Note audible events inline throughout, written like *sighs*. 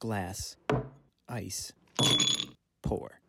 glass, ice, pour.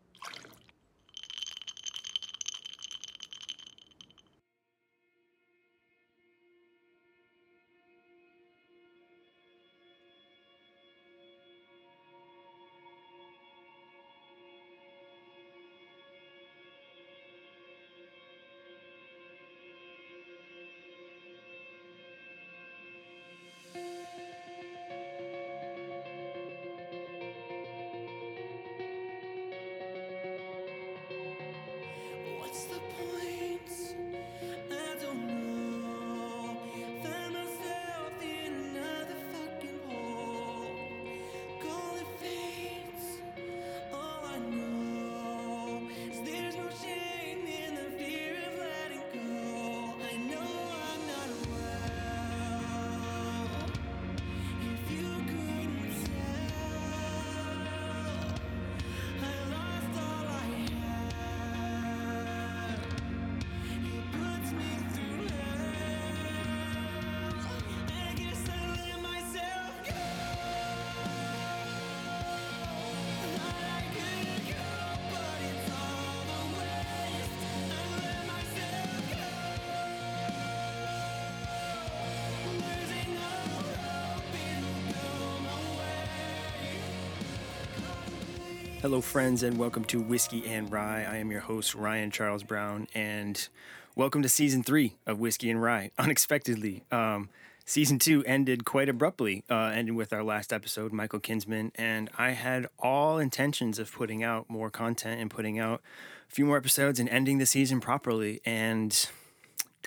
Hello, friends, and welcome to Whiskey and Rye. I am your host, Ryan Charles Brown, and welcome to season three of Whiskey and Rye. *laughs* Unexpectedly, um, season two ended quite abruptly, uh, ended with our last episode, Michael Kinsman, and I had all intentions of putting out more content and putting out a few more episodes and ending the season properly, and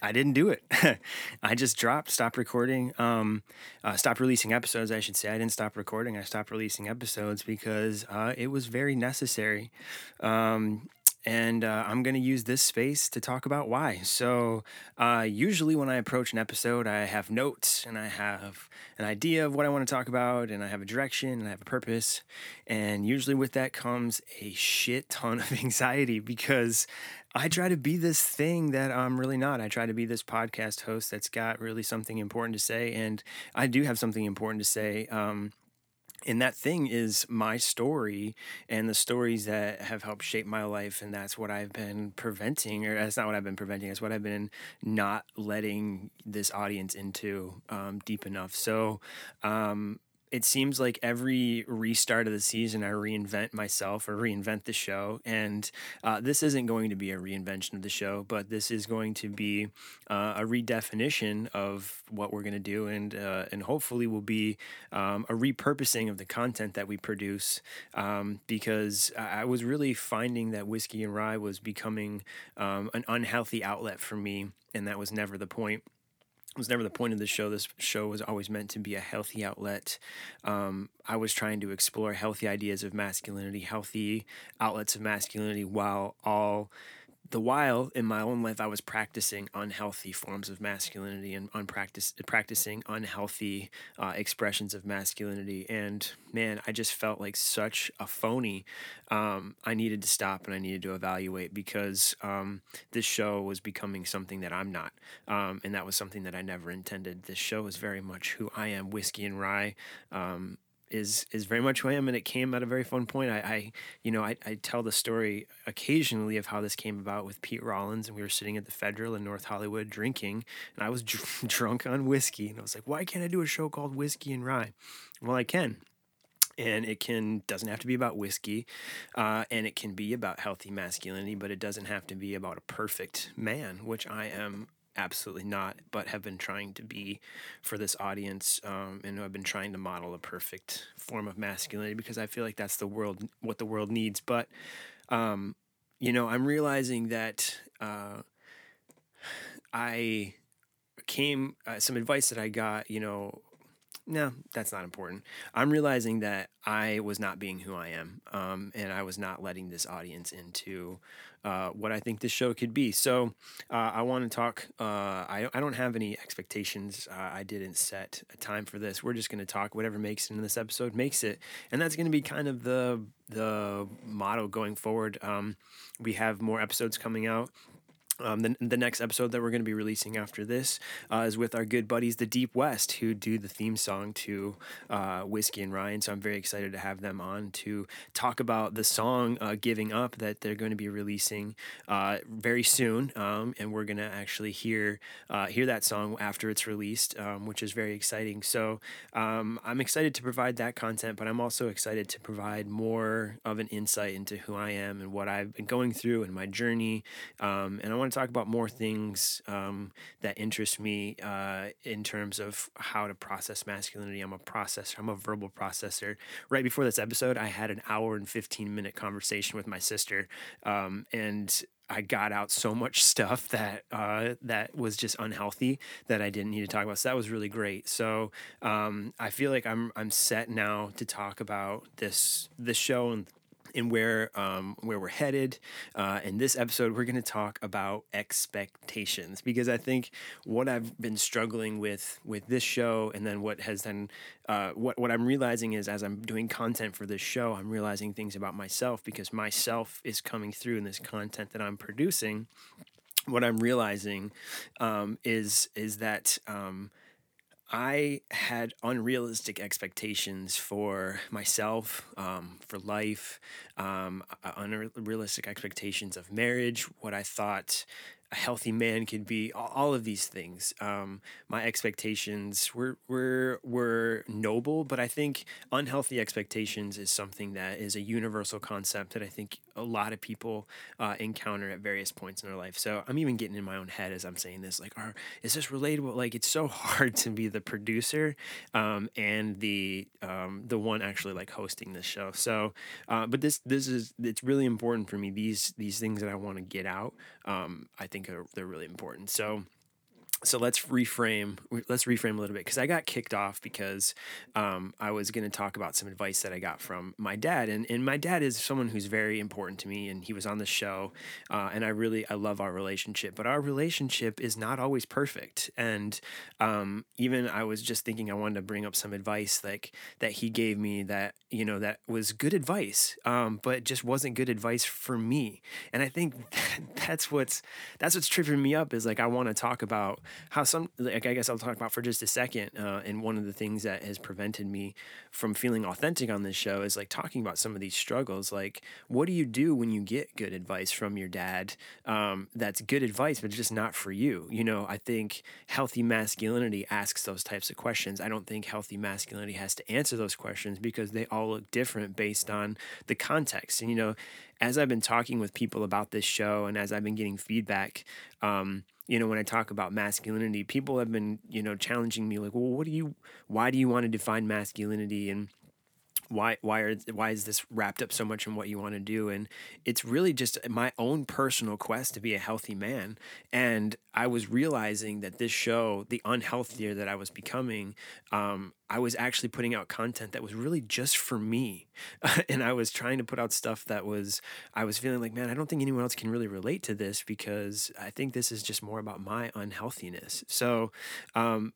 I didn't do it. *laughs* I just dropped, stopped recording, um, uh, stopped releasing episodes, I should say. I didn't stop recording. I stopped releasing episodes because uh, it was very necessary. Um, and uh, I'm going to use this space to talk about why. So, uh, usually when I approach an episode, I have notes and I have an idea of what I want to talk about, and I have a direction and I have a purpose. And usually with that comes a shit ton of *laughs* anxiety because I try to be this thing that I'm really not. I try to be this podcast host that's got really something important to say, and I do have something important to say. Um, and that thing is my story and the stories that have helped shape my life and that's what i've been preventing or that's not what i've been preventing it's what i've been not letting this audience into um, deep enough so um, it seems like every restart of the season, I reinvent myself or reinvent the show. And uh, this isn't going to be a reinvention of the show, but this is going to be uh, a redefinition of what we're going to do, and uh, and hopefully will be um, a repurposing of the content that we produce. Um, because I was really finding that whiskey and rye was becoming um, an unhealthy outlet for me, and that was never the point was never the point of the show. This show was always meant to be a healthy outlet. Um, I was trying to explore healthy ideas of masculinity, healthy outlets of masculinity, while all the while in my own life I was practicing unhealthy forms of masculinity and unpractice, practicing unhealthy uh, expressions of masculinity. And man, I just felt like such a phony. Um, I needed to stop and I needed to evaluate because um, this show was becoming something that I'm not. Um, and that was something that I never intended. This show is very much who I am, whiskey and rye. Is is very much who I am, and it came at a very fun point. I, I you know, I, I tell the story occasionally of how this came about with Pete Rollins, and we were sitting at the Federal in North Hollywood drinking, and I was *laughs* dr- drunk on whiskey, and I was like, why can't I do a show called Whiskey and Rye? Well, I can and it can doesn't have to be about whiskey uh, and it can be about healthy masculinity but it doesn't have to be about a perfect man which i am absolutely not but have been trying to be for this audience um, and i've been trying to model a perfect form of masculinity because i feel like that's the world what the world needs. But um, you know i'm realizing that uh, i came uh, some advice that i got you know no, that's not important. I'm realizing that I was not being who I am, um, and I was not letting this audience into uh, what I think this show could be. So uh, I want to talk. Uh, I I don't have any expectations. I didn't set a time for this. We're just going to talk. Whatever makes it in this episode makes it, and that's going to be kind of the the motto going forward. Um, we have more episodes coming out. Um, the, the next episode that we're going to be releasing after this uh, is with our good buddies, the Deep West, who do the theme song to uh, Whiskey and Ryan. So I'm very excited to have them on to talk about the song uh, Giving Up that they're going to be releasing uh, very soon. Um, and we're going to actually hear uh, hear that song after it's released, um, which is very exciting. So um, I'm excited to provide that content, but I'm also excited to provide more of an insight into who I am and what I've been going through and my journey. Um, and I want to talk about more things um, that interest me uh, in terms of how to process masculinity. I'm a processor, I'm a verbal processor. Right before this episode, I had an hour and 15 minute conversation with my sister. Um, and I got out so much *laughs* stuff that uh, that was just unhealthy that I didn't need to talk about. So that was really great. So um, I feel like I'm I'm set now to talk about this this show and and where um, where we're headed. Uh, in this episode, we're going to talk about expectations because I think what I've been struggling with with this show, and then what has then uh, what what I'm realizing is as I'm doing content for this show, I'm realizing things about myself because myself is coming through in this content that I'm producing. What I'm realizing um, is is that. Um, I had unrealistic expectations for myself, um, for life, um, uh, unrealistic expectations of marriage, what I thought a healthy man can be, all, of these things. Um, my expectations were, were, were noble, but I think unhealthy expectations is something that is a universal concept that I think a lot of people uh, encounter at various points in their life. So I'm even getting in my own head as I'm saying this, like, are, is this relatable? Like, it's so *laughs* hard to be the producer um, and the um, the one actually like hosting this show. So, uh, but this this is it's really important for me. These these things that I want to get out, um, I think are, they're really important. So so let's reframe let's reframe a little bit because i got kicked off because um, i was going to talk about some advice that i got from my dad and, and my dad is someone who's very important to me and he was on the show uh, and i really i love our relationship but our relationship is not always perfect and um, even i was just thinking i wanted to bring up some advice like that he gave me that you know that was good advice um, but just wasn't good advice for me and i think *laughs* that's what's that's what's tripping me up is like i want to talk about how some like I guess I'll talk about for just a second. Uh, and one of the things that has prevented me from feeling authentic on this show is like talking about some of these struggles. Like, what do you do when you get good advice from your dad? Um, that's good advice, but just not for you. You know, I think healthy masculinity asks those types of questions. I don't think healthy masculinity has to answer those questions because they all look different based on the context. And you know, as I've been talking with people about this show and as I've been getting feedback, um, you know, when I talk about masculinity, people have been, you know, challenging me like, well, what do you, why do you want to define masculinity? And why why are why is this wrapped up so much in what you want to do? And it's really just my own personal quest to be a healthy man. And i was realizing that this show the unhealthier that i was becoming um, i was actually putting out content that was really just for me. *laughs* And i was trying to put out stuff that was i was feeling like man i don't think anyone else can really relate to this because i think this is just more about my unhealthiness. So um,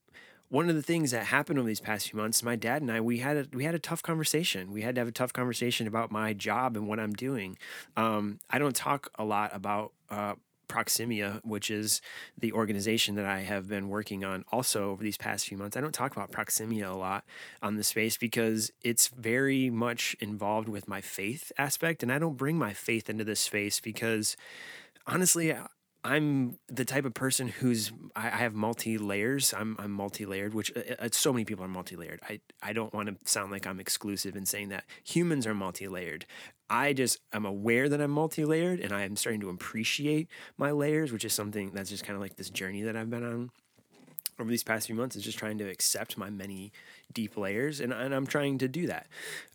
one of the things that happened over these past few months, my dad and I, we had a we had a tough conversation. We had to have a tough conversation about my job and what I'm doing. Um, I don't talk a lot about uh, Proximia, which is the organization that I have been working on also over these past few months. I don't talk about Proximia a lot on the space because it's very much involved with my faith aspect, and I don't bring my faith into this space because honestly, I'm the type of person who's I, I have multi layers. I'm I'm multi layered, which uh, uh, so many people are multi layered. I I don't want to sound like I'm exclusive in saying that humans are multi layered. I just I'm aware that I'm multi layered, and I am starting to appreciate my layers, which is something that's just kind of like this journey that I've been on over these past few months is just trying to accept my many deep layers and, and i'm trying to do that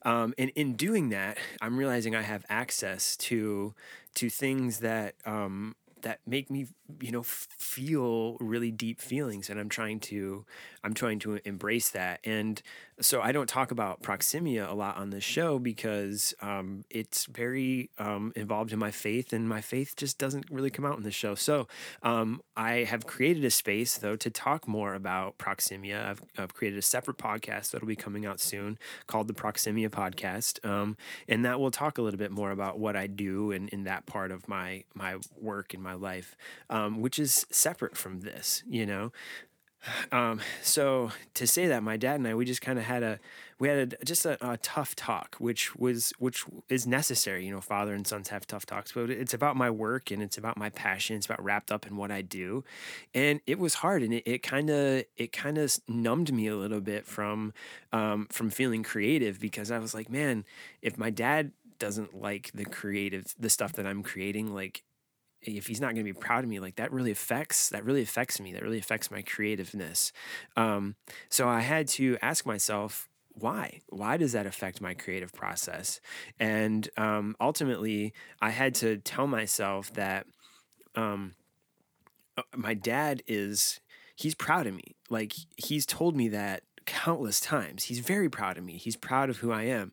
um, and in doing that i'm realizing i have access to to things that um, that make me you know feel really deep feelings and i'm trying to i'm trying to embrace that. And so i don't talk about proximia a lot on this show because um, it's very um, involved in my faith and my faith just doesn't really come out in the show. So um, i have created a space though to talk more about proximia. I've, I've created a separate podcast that'll be coming out soon called the proximia podcast um, and that will talk a little bit more about what i do and in that part of my my work and my my life, um, which is separate from this, you know. Um, so to say that, my dad and I, we just kind of had a, we had a, just a, a tough talk, which was, which is necessary. You know, father and sons have tough talks, but it's about my work and it's about my passion. It's about wrapped up in what I do, and it was hard, and it kind of, it kind of numbed me a little bit from, um, from feeling creative because I was like, man, if my dad doesn't like the creative, the stuff that I'm creating, like if he's not going to be proud of me like that really affects that really affects me that really affects my creativeness. Um, so i had to ask myself why? Why does that affect my creative process? And um, ultimately i had to tell myself that um, uh, my dad is he's proud of me. Like he's told me that countless times. He's very proud of me. He's proud of who i am.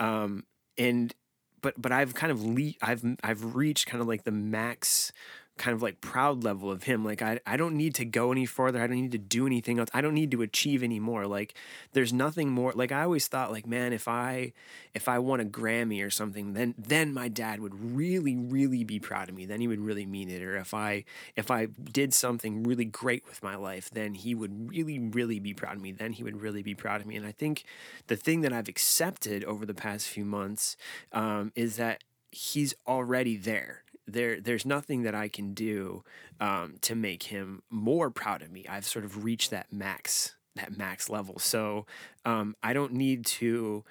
Um, and but but I've kind of le- I've I've reached kind of like the max kind of like proud level of him. Like I, I don't need to go any further. I don't need to do anything else. I don't need to achieve anymore like there's nothing more. Like i always thought like man if i if i won a grammy or something then then my dad would really really be proud of me. Then he would really mean it. Or if i if i did something really great with my life then he would really really be proud of me. Then he would really be proud of me. And i think the thing that i've accepted over the past few months um, is that he's already there there there's nothing that I can do um, to make him more proud of me. I've sort of reached that max that max level, so um, I don't need to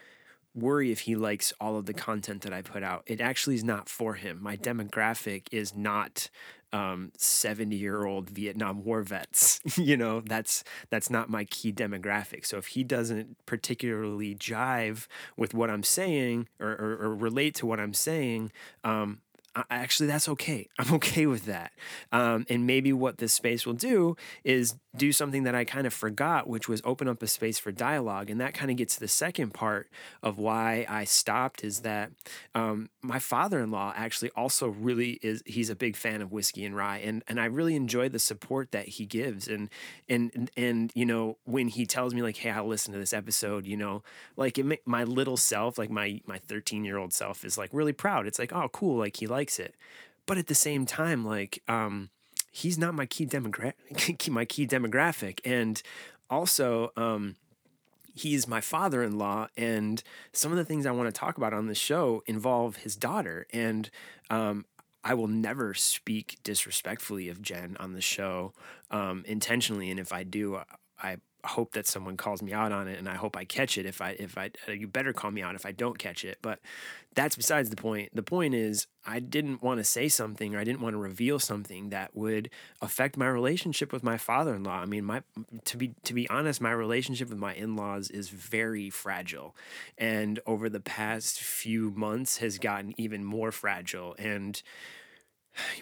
worry if he likes all of the content that I put out. It actually is not for him. My demographic is not um, 70 year old Vietnam War vets. *laughs* you know, that's that's not my key demographic. So if he doesn't particularly jive with what I'm saying or, or, or relate to what I'm saying, um, actually that's okay. *laughs* I'm okay with that. Um, and maybe what this space will do is do something that i kind of forgot which was open up a space for dialogue. And that kind of gets to the second part of why i stopped is that um, my father-in-law actually also really is he's a big fan of whiskey and rye. And and i really enjoy the support that he gives. And and and, and you know when he tells me like hey i'll listen to this episode you know like it, my little self like my my 13 year old self is like really proud. It's like oh cool. Like he likes likes it. But at the same time, like, um, he's not my key demographic, *laughs* my key demographic. And also, um, he's my father-in-law and some of the things i want to talk about on the show involve his daughter and um, i will never speak disrespectfully of jen on the show um, intentionally and if i do i hope that someone calls me out on it and I hope I catch it if I if I uh, you better call me out if I don't catch it but that's besides the point. The point is I didn't want to say something or I didn't want to reveal something that would affect my relationship with my father-in-law. I mean my to be to be honest my relationship with my in-laws is very fragile and over the past few months has gotten even more fragile and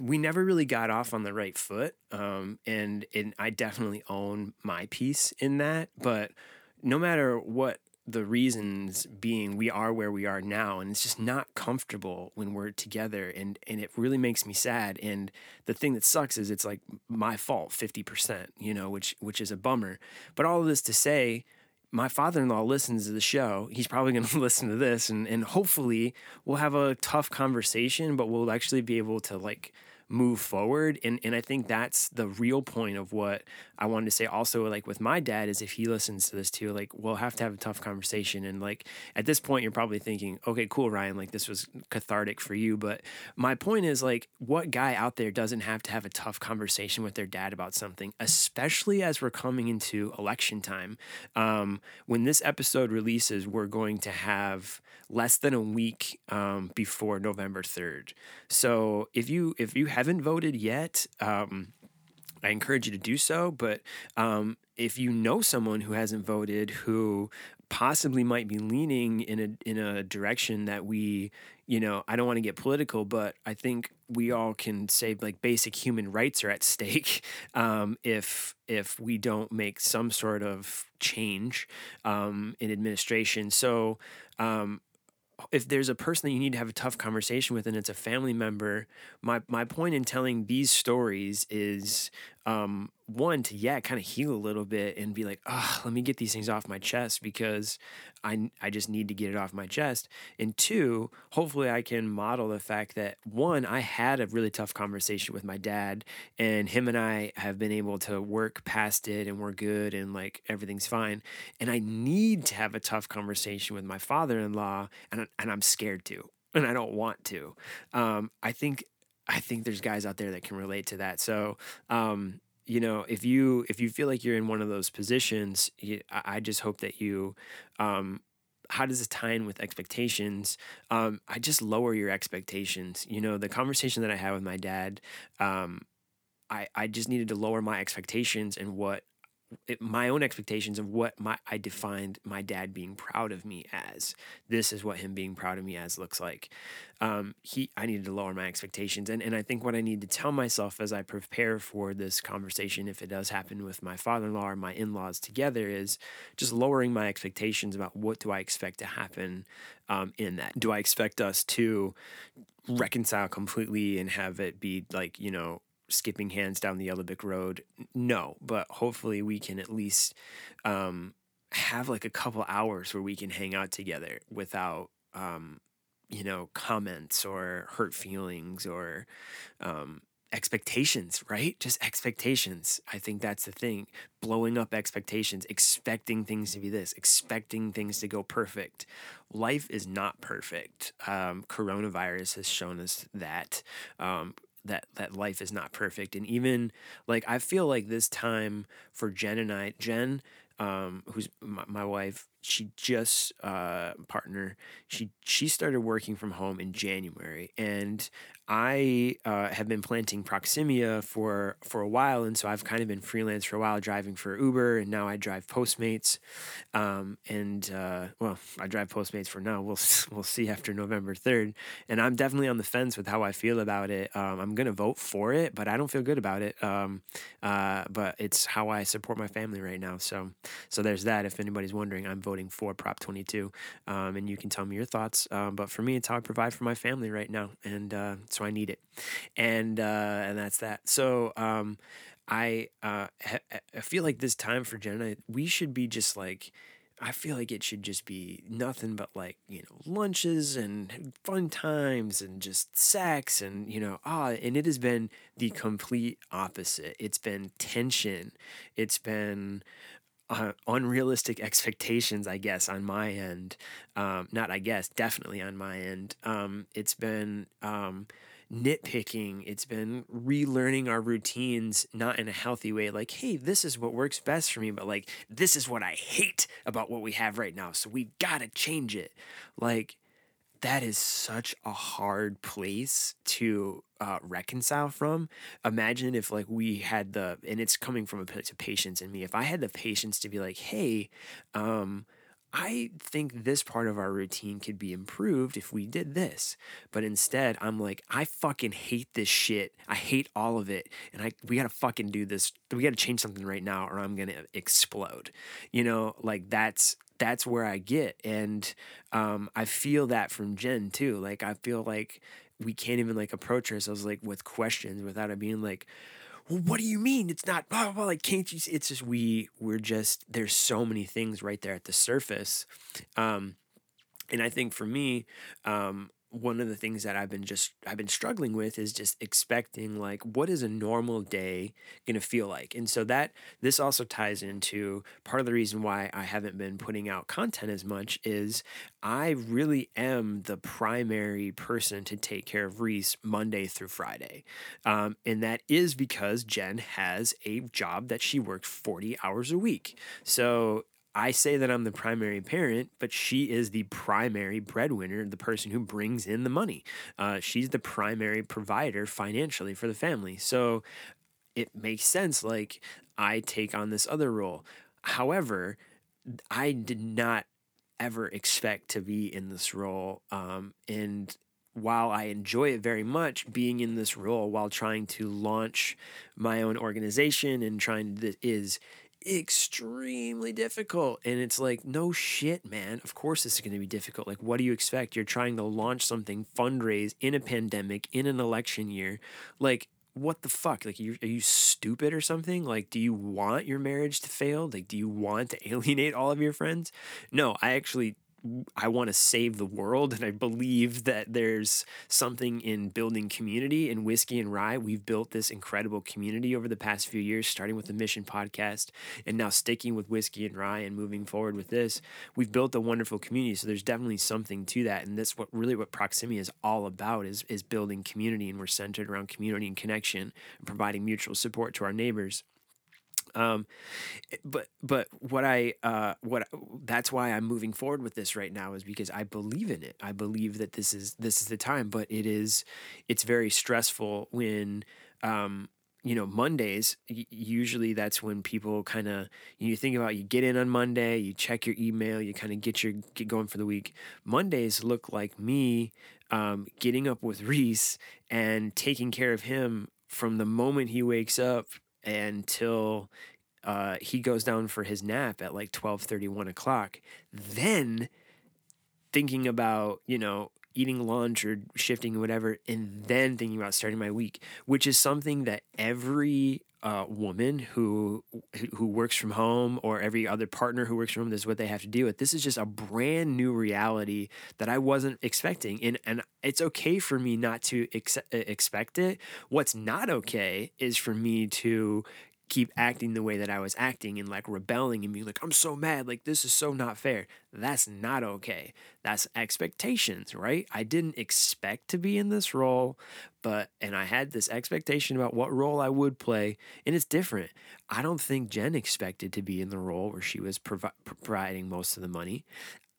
we never really got off on the right foot. Um, and, and I definitely own my piece in that. But no matter what the reasons being, we are where we are now. And it's just not comfortable when we're together. And, and it really makes me sad. And the thing that sucks is it's like my fault 50%, you know, which, which is a bummer. But all of this to say, my father-in-law listens to the show. He's probably going *laughs* to listen to this and, and hopefully we'll have a tough conversation but we'll actually be able to like move forward. And and I think that's the real point of what I wanted to say also like with my dad is if he listens to this too like we'll have to have a tough conversation. And like at this point you're probably thinking okay cool Ryan like this was cathartic for you. But my point is like what guy out there doesn't have to have a tough conversation with their dad about something especially as we're coming into election time? Um, when this episode releases we're going to have less than a week um, before November 3rd so if you if you haven't voted yet, um, I encourage you to do so. But um, if you know someone who hasn't voted who possibly might be leaning in a in a direction that we you know I don't want to get political but I think we all can say like basic human rights are at stake *laughs* um, if if we don't make some sort of change um, in administration so um, if there's a person that you need to have a tough conversation with and it's a family member my my point in telling these stories is um, one to yeah kind of heal a little bit and be like oh let me get these things off my chest because I, I just need to get it off my chest. And two hopefully i can model the fact that one i had a really tough conversation with my dad and him and i have been able to work past it and we're good and like everything's fine. And i need to have a tough conversation with my father-in-law and, and i'm scared to and i don't want to. Um, i think I think there's guys out there that can relate to that. So, um, you know, if you if you feel like you're in one of those positions, I, I just hope that you. Um, how does this tie in with expectations? Um, I just lower your expectations. You know, the conversation that I had with my dad, um, I I just needed to lower my expectations and what it, my own expectations of what my I defined my dad being proud of me as. This is what him being proud of me as looks like. Um, he I needed to lower my expectations, and and I think what I need to tell myself as I prepare for this conversation, if it does happen with my father-in-law or my in-laws together, is just lowering my expectations about what do I expect to happen um, in that. Do I expect us to reconcile completely and have it be like you know skipping hands down the Yellow Brick Road. No, but hopefully we can at least um, have like a couple hours where we can hang out together without, um, you know, comments or hurt feelings or um, expectations, right? Just expectations. I think that's the thing. Blowing up expectations, expecting things to be this, expecting things to go perfect. Life is not perfect. Um, coronavirus has shown us that. Um, that that life is not perfect and even like i feel like this time for jen and i jen um, who's my, my wife she just uh, partner she she started working from home in january and I uh, have been planting Proximia for for a while, and so I've kind of been freelance for a while, driving for Uber, and now I drive Postmates. Um, and uh, well, I drive Postmates for now. We'll we'll see after November third, and I'm definitely on the fence with how I feel about it. Um, I'm gonna vote for it, but I don't feel good about it. Um, uh, but it's how I support my family right now. So so there's that. If anybody's wondering, I'm voting for Prop 22, um, and you can tell me your thoughts. Um, but for me, it's how I provide for my family right now, and uh, so I need it, and uh, and that's that. So um, I uh, ha- I feel like this time for Jenna, we should be just like. I feel like it should just be nothing but like, you know, lunches and fun times and just sex and, you know, ah, and it has been the complete opposite. It's been tension. It's been uh, unrealistic expectations, I guess, on my end. Um, not, I guess, definitely on my end. Um, it's been um, nitpicking. It's been relearning our routines, not in a healthy way. Like, hey, this is what works best for me, but like, this is what I hate about what we have right now. So we've gotta change it. Like, that is such a hard place to uh, reconcile from. Imagine if like we had the, and it's coming from a place of patience in me. If I had the patience to be like, hey, um, I think this part of our routine could be improved if we did this. But instead, I'm like, I fucking hate this shit. I hate all of it. And I we gotta fucking do this. We gotta change something right now or I'm gonna explode. You know, like that's that's where I get. And um, I feel that from Jen too. Like I feel like we can't even like approach ourselves like with questions without it being like, well, what do you mean it's not blah, blah, blah, like can't you see? it's just we we're just there's so many things right there at the surface um and i think for me um one of the things that I've been just I've been struggling with is just expecting like what is a normal day going to feel like. And so that this also ties into part of the reason why I haven't been putting out content as much is I really am the primary person to take care of Reese Monday through Friday. Um, and that is because Jen has a job that she works 40 hours a week. So I say that I'm the primary parent, but she is the primary breadwinner, the person who brings in the money. Uh, she's the primary provider financially for the family. So it makes sense. Like I take on this other role. However, I did not ever expect to be in this role. Um, and while I enjoy it very much, being in this role while trying to launch my own organization and trying to is extremely difficult. And it's like, no shit, man. Of course, this is going to be difficult. Like, what do you expect? You're trying to launch something, fundraise in a pandemic, in an election year. Like, what the fuck? Like, are you, are you stupid or something? Like, do you want your marriage to fail? Like, do you want to *laughs* alienate all of your friends? No, I actually I want to save the world, and I believe that there's something in building community in whiskey and rye. We've built this incredible community over the past few years, starting with the Mission podcast, and now sticking with whiskey and rye and moving forward with this. We've built a wonderful community, so there's definitely something to that, and that's what really what Proximia is all about is is building community, and we're centered around community and connection, and providing mutual support to our neighbors. Um, but but what I uh, what that's why I'm moving forward with this right now is because I believe in it. I believe that this is this is the time. But it is it's very stressful when um, you know Mondays. Usually that's when people kind of you think about you get in on Monday, you check your email, you kind of get your get going for the week. Mondays look like me um, getting up with *laughs* Reese and taking care of him from the moment he wakes up until uh, he goes down for his nap at like 12 1 o'clock. Then thinking about you know eating lunch or shifting or whatever and then thinking about starting my week which is something that every uh, woman who who works from home or every other partner who works from home this is what they have to deal with. This is just a brand new reality that i wasn't expecting and and it's okay for me not to ex- expect it. What's not okay is for me to keep acting the way that I was acting and like rebelling and being like, I'm so mad, like this is so not fair. That's not okay. That's expectations, right? I didn't expect to be in this role, but, and I had this expectation about what role I would play, and it's different. I don't think Jen expected to be in the role where she was provi- providing most of the money.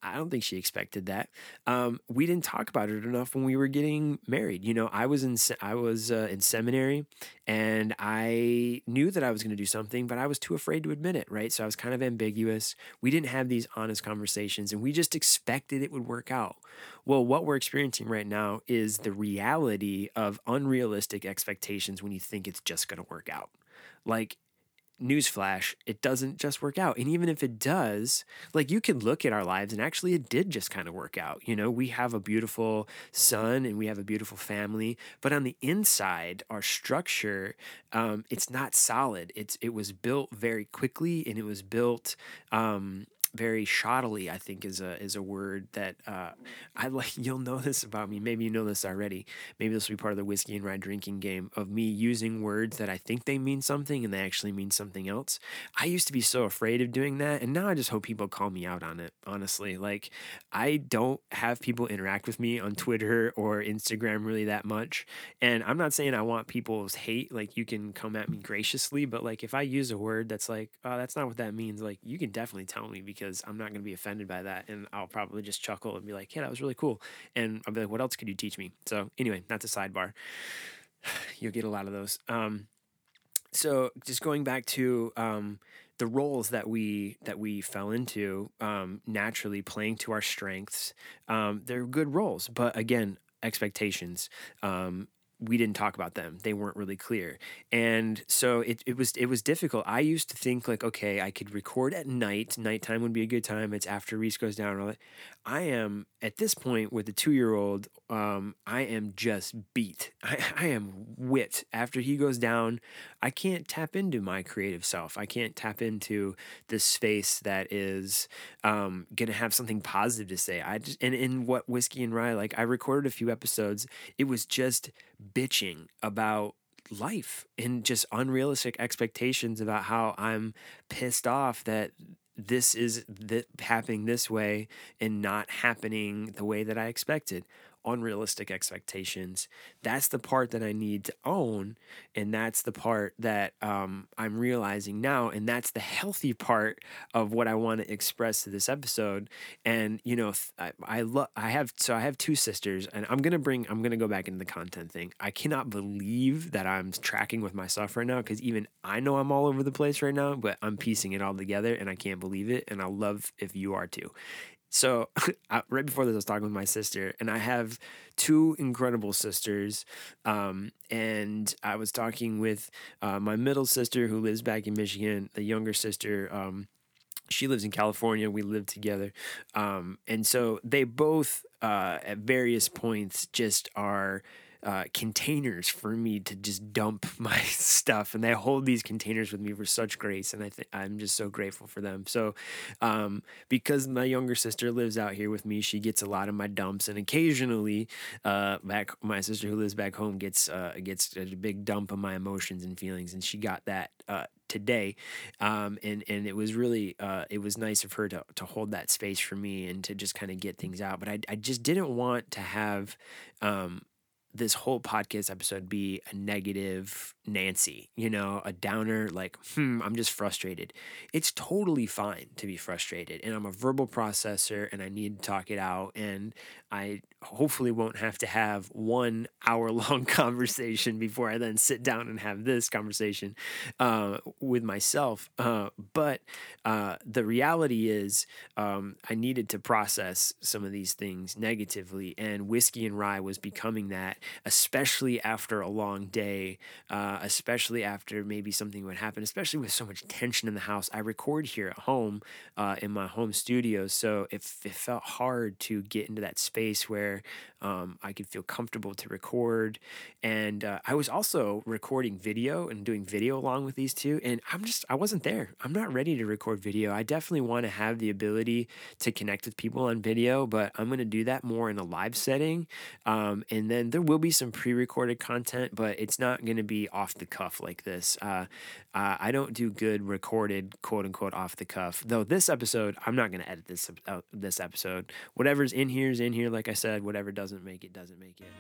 I don't think she expected that. Um, we didn't talk about it enough when we were getting married. You know, I was in I was uh, in seminary, and I knew that I was going to do something, but I was too afraid to admit it. Right, so I was kind of ambiguous. We didn't have these honest conversations, and we just expected it would work out. Well, what we're experiencing right now is the reality of unrealistic expectations when you think it's just going to work out. Like newsflash, it doesn't just work out. And even if it does, like you can look at our lives and actually it did just kind of work out. You know, we have a beautiful son and we have a beautiful family, but on the inside, our structure, um, it's not solid. It's it was built very quickly and it was built um very shoddily, I think is a is a word that uh, I *laughs* like. You'll know this about me. Maybe you know this already. Maybe this will be part of the whiskey and rye drinking game of me using words that I think they mean something and they actually mean something else. I used to be so afraid of doing that, and now I just hope people call me out on it. Honestly, like I don't have people interact with me on Twitter or Instagram really that much, and I'm not saying I want people's hate. Like you can come at me graciously, but like if I use a word that's like, oh, that's not what that means. Like you can definitely tell me because I'm not going to be offended by that, and I'll probably just chuckle and be like, yeah, that was really cool, and I'll be like, what else could you teach me? So anyway, that's a sidebar. *sighs* You'll get a lot of those. Um, so just going back to um, the roles that we that we fell into um, naturally playing to our strengths um, they're good roles but again expectations um, we didn't talk about them. They weren't really clear. And so it, it was it was difficult. I used to think like okay i could record at night. Nighttime would be a good time. It's after reese goes down and all that i am at this point with the two year old um, i am just beat. *laughs* I, I am wit after he goes down i can't tap into my creative self. I can't tap into this space that is um, gonna have something positive to say. I just and in what whiskey and rye like i recorded a few episodes it was just bitching about life and just unrealistic expectations about how I'm pissed off that this is happening this way and not happening the way that I expected. Unrealistic expectations. That's the part that I need to own. And that's the part that um, I'm realizing now. And that's the healthy part of what I want to express to this episode. And, you know, I, I love, I have, so I have two sisters, and I'm going to bring, I'm going to go back into the content thing. I cannot believe that I'm tracking with myself right now because even I know I'm all over the place right now, but I'm piecing it all together and I can't believe it. And I'll love if you are too. So, *laughs* right before this, I was talking with my sister, and I have two incredible sisters. Um, and I was talking with uh, my middle sister, who lives back in Michigan, the younger sister. Um, she lives in California. We live together. Um, and so they both, uh, at various points, just are uh, containers for me to just dump *laughs* my stuff, and they hold these containers with me for such grace, and I think I'm just so grateful for them. So, um, because my younger sister lives out here with me, she gets a lot of my dumps, and occasionally, uh, back my sister who lives back home gets uh, gets a big dump of my emotions and feelings, and she got that uh, today, um, and and it was really uh, it was nice of her to to hold that space for me and to just kind of get things out. But I I just didn't want to have. Um, this whole podcast episode be a negative Nancy, you know, a downer, like, hmm, I'm just frustrated. It's totally fine to be frustrated. And I'm a verbal processor and I need to talk it out. And I hopefully won't have to have one *laughs* hour long *laughs* conversation before I then sit down and have this conversation uh, with myself. Uh, but uh, the reality is, um, I needed to process some of these things negatively, and whiskey and rye was becoming that, especially after a long day, uh, especially after maybe something would happen, especially with so much tension in the house. I record here at home uh, in my home studio, so it, it felt hard to get into that space where um, I could feel comfortable to record. And uh, I was also recording video and doing video along with these two. And I'm just, I wasn't there. I'm not ready to record video. I definitely want to have the ability to connect with people on video, but I'm going to do that more in a live setting. Um, and then there will be some pre recorded content, but it's not going to be off the cuff like this. Uh, uh, I don't do good recorded, quote unquote, off the cuff. Though this episode, I'm not going to edit this, uh, this episode. Whatever's in here is in here. Like I said, whatever doesn't make it, doesn't make it.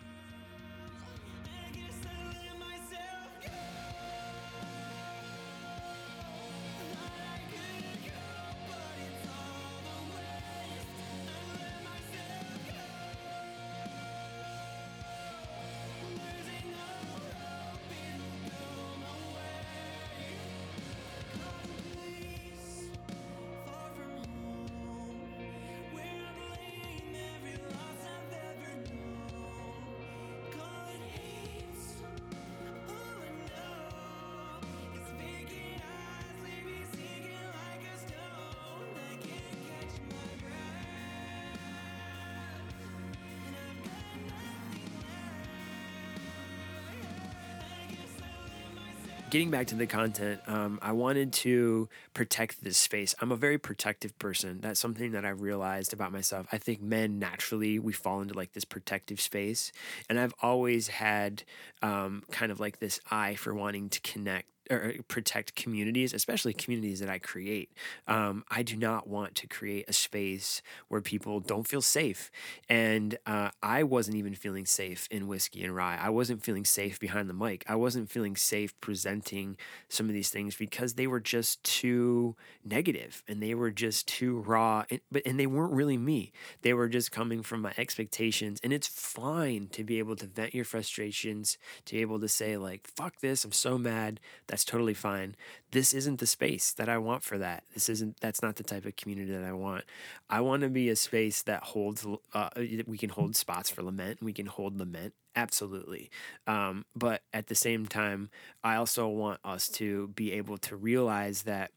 Getting back to the content, um, I wanted to protect this space. I'm a very protective person. That's something that I've realized about myself. I think men naturally we fall into like this protective space, and I've always had um, kind of like this eye for wanting to connect or protect communities, especially communities that I create. Um, I do not want to create a space where people don't feel safe. And uh, I wasn't even feeling safe in Whiskey and Rye. I wasn't feeling safe behind the mic. I wasn't feeling safe presenting some of these things because they were just too negative and they were just too raw. And, but and they weren't really me. They were just coming from my expectations. And it's fine to be able to vent your frustrations, to be able to say like, "Fuck this! I'm so mad." That's totally fine. This isn't the space that I want for that. This isn't. That's not the type of community that I want. I want to be a space that holds. Uh, we can hold spots for lament. We can hold lament. Absolutely. Um, but at the same time, I also want us to be able to realize that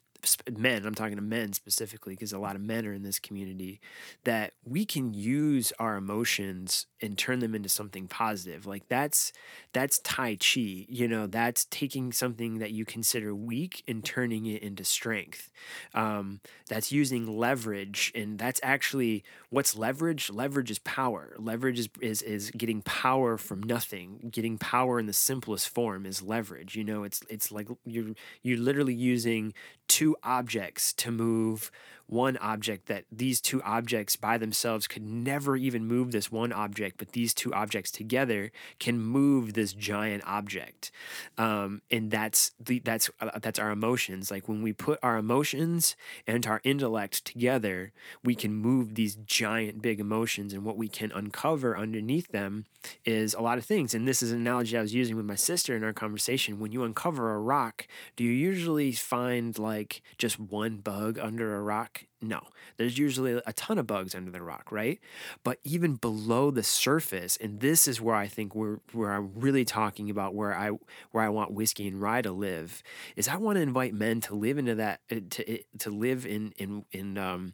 men, I'm talking to men specifically, because a lot of men are in this community, that we can use our emotions and turn them into something positive. Like that's that's Tai Chi, you know, that's taking something that you consider weak and turning it into strength. Um, that's using leverage, and that's actually what's leverage? Leverage is power. Leverage is, is is getting power from nothing. Getting power in the simplest form is leverage. You know, it's it's like you're you're literally using two objects to move one object that these two objects by themselves could never even move this one object, but these two objects together can move this giant object. Um, and that's the that's uh, that's our emotions. Like when we put our emotions and our intellect together, we can move these giant big emotions, and what we can uncover underneath them is a lot of things. And this is an analogy I was using with my sister in our conversation. When you uncover a rock, do you usually find like just one bug under a rock? No, there's usually a ton of bugs under the rock, right? But even below the surface, and this is where I think we're where I'm really talking about where I where I want whiskey and rye to live, is I want to invite men to live into that uh, to to live in in in um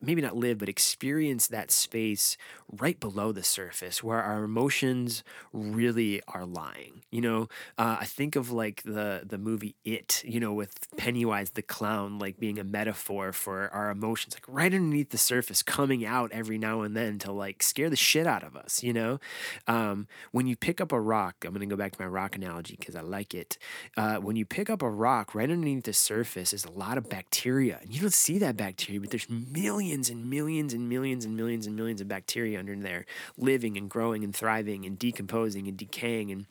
maybe not live, but experience that space right below the surface where our emotions really are lying. You know, uh, I think of like the the movie It, you know, with Pennywise the clown, like being a metaphor for our emotions, like right underneath the surface, coming out every now and then to like scare the shit out of us. You know, um, when you pick up a rock, I'm gonna go back to my rock analogy because I like it. Uh, when you pick up a rock, right underneath the surface is a lot of bacteria, and you don't see that bacteria, but there's millions and millions and millions and millions and millions of bacteria under there, living and growing and thriving and decomposing and decaying and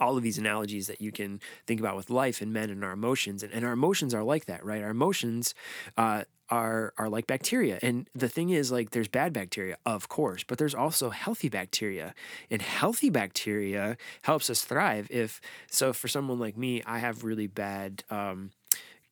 all of these analogies that you can think about with life and men and our emotions. And, and our emotions are like that right? Our emotions uh, are are like bacteria. And the thing is like there's bad bacteria of course but there's also healthy bacteria. And healthy bacteria helps us thrive if so for someone like me i have really bad um,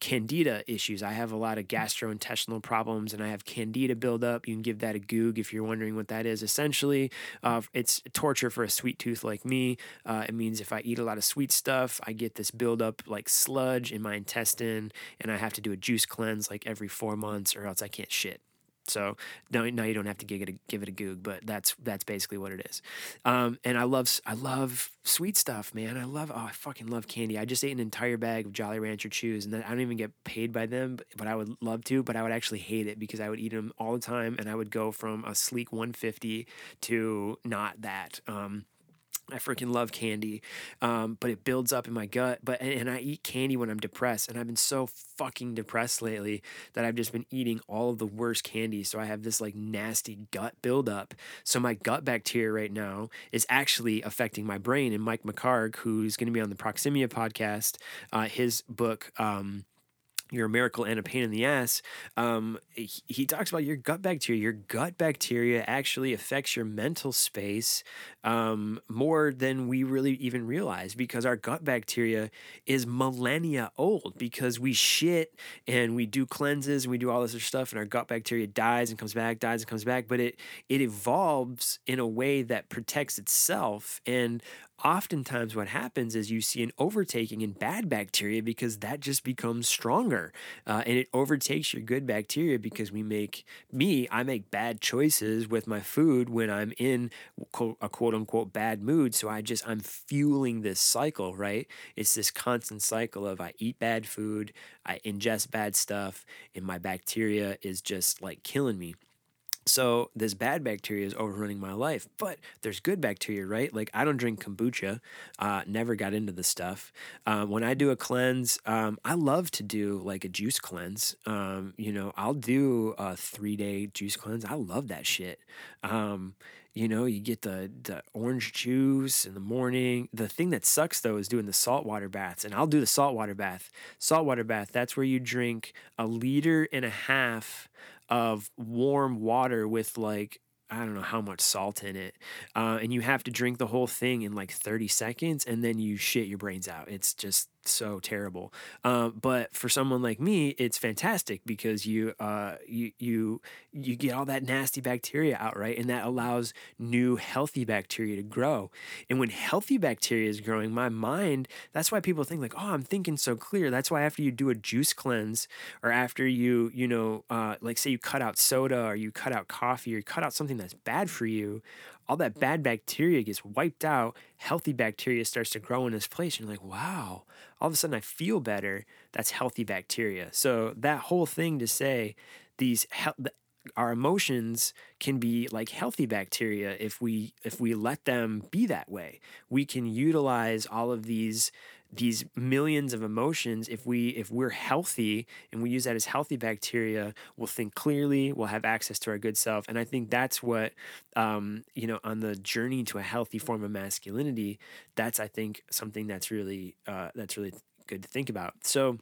candida issues. I have a lot of gastrointestinal problems and I have candida buildup. You can give that a goog if you're wondering what that is. Essentially, uh, it's torture for a sweet tooth like me. Uh, it means if I eat a lot of sweet stuff, I get this buildup like sludge in my intestine and I have to do a juice cleanse like every four months or else I can't shit. So now, now you don't have to give it a, give it a goog, but that's that's basically what it is. Um, and I love I love sweet stuff, man. I love oh I fucking love candy. I just ate an entire bag of Jolly Rancher chews, and I don't even get paid by them, but, but I would love to. But I would actually hate it because I would eat them all the time, and I would go from a sleek 150 to not that. Um, I freaking love candy, um, but it builds up in my gut. But and, I eat candy when I'm depressed, and I've been so fucking depressed lately that I've just been eating all of the worst candy. So I have this like nasty gut buildup. So my gut bacteria right now is actually affecting my brain. And Mike McHargue, who's going to be on the Proximia podcast, uh, his book. Um, you're a miracle and a pain in the ass. Um, he, he talks about your gut bacteria. Your gut bacteria actually affects your mental space um, more than we really even realize because our gut bacteria is millennia old because we shit and we do cleanses and we do all this other stuff and our gut bacteria dies and comes back, dies and comes back. But it it evolves in a way that protects itself and oftentimes what happens is you see an overtaking in bad bacteria because that just becomes stronger uh, and it overtakes your good bacteria because we make me i make bad choices with my food when i'm in a quote unquote bad mood so i just i'm fueling this cycle right? It's this constant cycle of i eat bad food i ingest bad stuff and my bacteria is just like killing me so this bad bacteria is overrunning my life, but there's good bacteria, right? Like I don't drink kombucha. Uh, never got into the stuff. Uh, when I do a cleanse, um, I love to do like a juice cleanse. Um, you know, I'll do a three day juice cleanse. I love that shit. Um, you know, you get the the orange juice in the morning. The thing that sucks though is doing the saltwater baths, and I'll do the saltwater bath. Saltwater bath. That's where you drink a liter and a half of warm water with like I don't know how much salt in it, uh, and you have to drink the whole thing in like thirty seconds, and then you shit your brains out. It's just so terrible. Uh, but for someone like me, it's fantastic because you uh, you you you get all that nasty bacteria out, right, and that allows new healthy bacteria to grow. And when healthy bacteria is growing, my mind. That's why people think like, oh, I'm thinking so clear. That's why after you do a juice cleanse, or after you you know, uh, like say you cut out soda or you cut out coffee or you cut out something that's bad for you all that mm-hmm. bad bacteria gets wiped out, healthy bacteria starts to grow in its place. And you're like, wow, all of a sudden I feel better. That's healthy bacteria. So that whole thing to say these he- our emotions can be like healthy bacteria if we if we let them be that way. We can utilize all of these these millions of emotions if we if we're healthy and we use that as healthy bacteria we'll think clearly we'll have access to our good self. And i think that's what um, you know on the journey to a healthy form of masculinity that's i think something that's really uh, that's really good to think about. So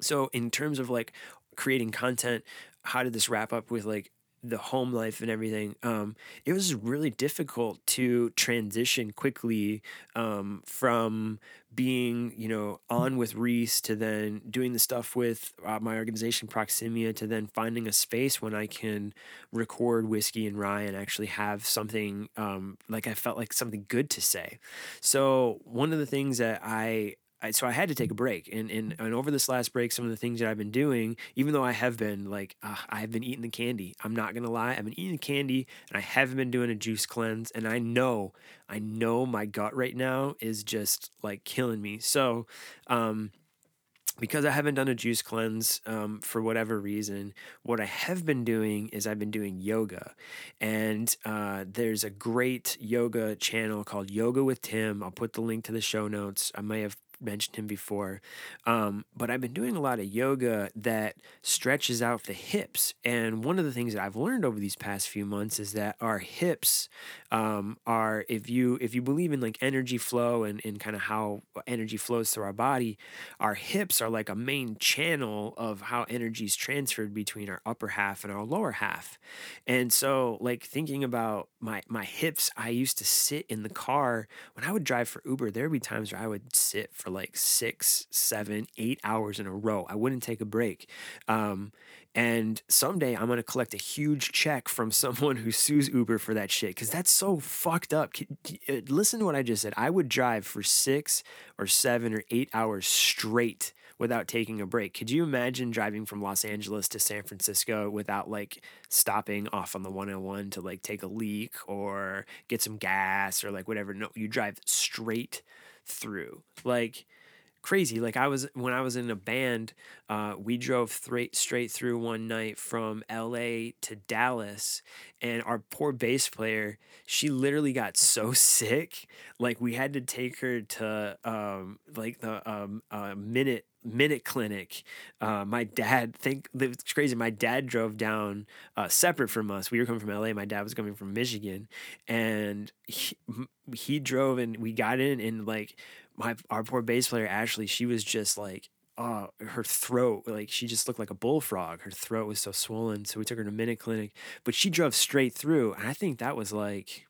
so in terms of like creating content how did this wrap up with like the home life and everything um, it was really difficult to transition quickly um, from being you know on with reese to then doing the stuff with uh, my organization proximia to then finding a space when i can record whiskey and rye and actually have something um, like i felt like something good to say. So one of the things that i I, so I had to take a break. And, and and over this last break, some of the things that I've been doing, even though I have been like uh, I have been eating the candy. I'm not gonna lie, I've been eating the candy, and I haven't been doing a juice cleanse. And I know, I know my gut right now is just like killing me. So, um, because I haven't done a juice cleanse um, for whatever reason, what I have been doing is I've been doing yoga. And uh, there's a great yoga channel called Yoga with Tim. I'll put the link to the show notes. I may have mentioned him before. Um, but I've been doing a lot of yoga that stretches out the hips. And one of the things that I've learned over these past few months is that our hips um, are, if you if you believe in like energy flow and, and kind of how energy flows through our body, our hips are like a main channel of how energy is transferred between our upper half and our lower half. And so like thinking about my my hips, I used to sit in the car when I would drive for Uber, there'd be times where I would sit for like six, seven, eight hours in a row. I wouldn't take a break. Um, and someday I'm gonna collect a huge check from *laughs* someone who sues Uber for that shit because that's so fucked up. Uh, Listen to what I just said. I would drive for six or seven or eight hours straight without taking a break. Could you imagine driving from Los Angeles to San Francisco without like stopping off on the 101 to like take a leak or get some gas or like whatever? No, you drive straight through. Like crazy. Like I was when I was in a band, uh, we drove straight straight through one night from L.A. to Dallas, and our poor bass player, she literally got so *laughs* sick, like we had to take her to um, like the um, uh, minute minute clinic uh, my dad think it's crazy my dad drove down uh, separate from us. We were coming from la my dad was coming from michigan and he, he drove and we got in and like my our poor bass player Ashley, she was just like uh her throat like she just looked like a bullfrog. Her throat was so swollen so we took her to minute clinic but she drove straight through. And i think that was like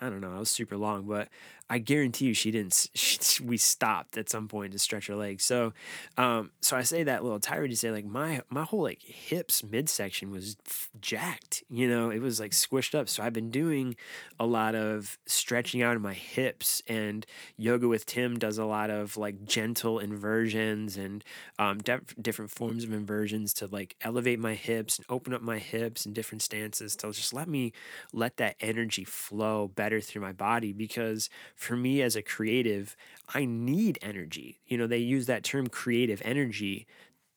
i don't know it was super long but i guarantee you she didn't *laughs* she, we stopped at some point to stretch her legs. So um so i say that little tirade to say like my my whole like hips midsection was f- jacked you know? It was like squished up. So i've been doing a lot of stretching out of my hips and yoga with tim does a lot of like gentle inversions and um, def- different forms of inversions to like elevate my hips and open up my hips in different stances to just let me let that energy flow better through my body because for me as a creative i need energy. You know they use that term creative energy.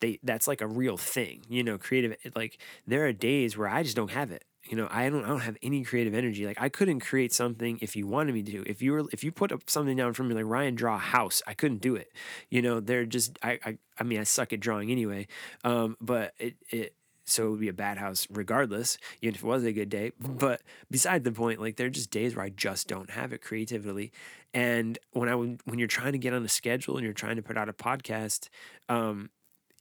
They that's like a real thing you know creative like there are days where i just don't have it. You know i don't i don't have any creative energy. Like i couldn't create something if you wanted me to. If you were if you put up something down for me like ryan draw a house i couldn't do it. You know they're just i i, I mean i suck at drawing anyway. Um but it it so it would be a bad house regardless, even if it was a good day. But beside the point, like there are just days where I just don't have it creatively. And when I would, when you're trying to get on a schedule and you're trying to put out a podcast, um,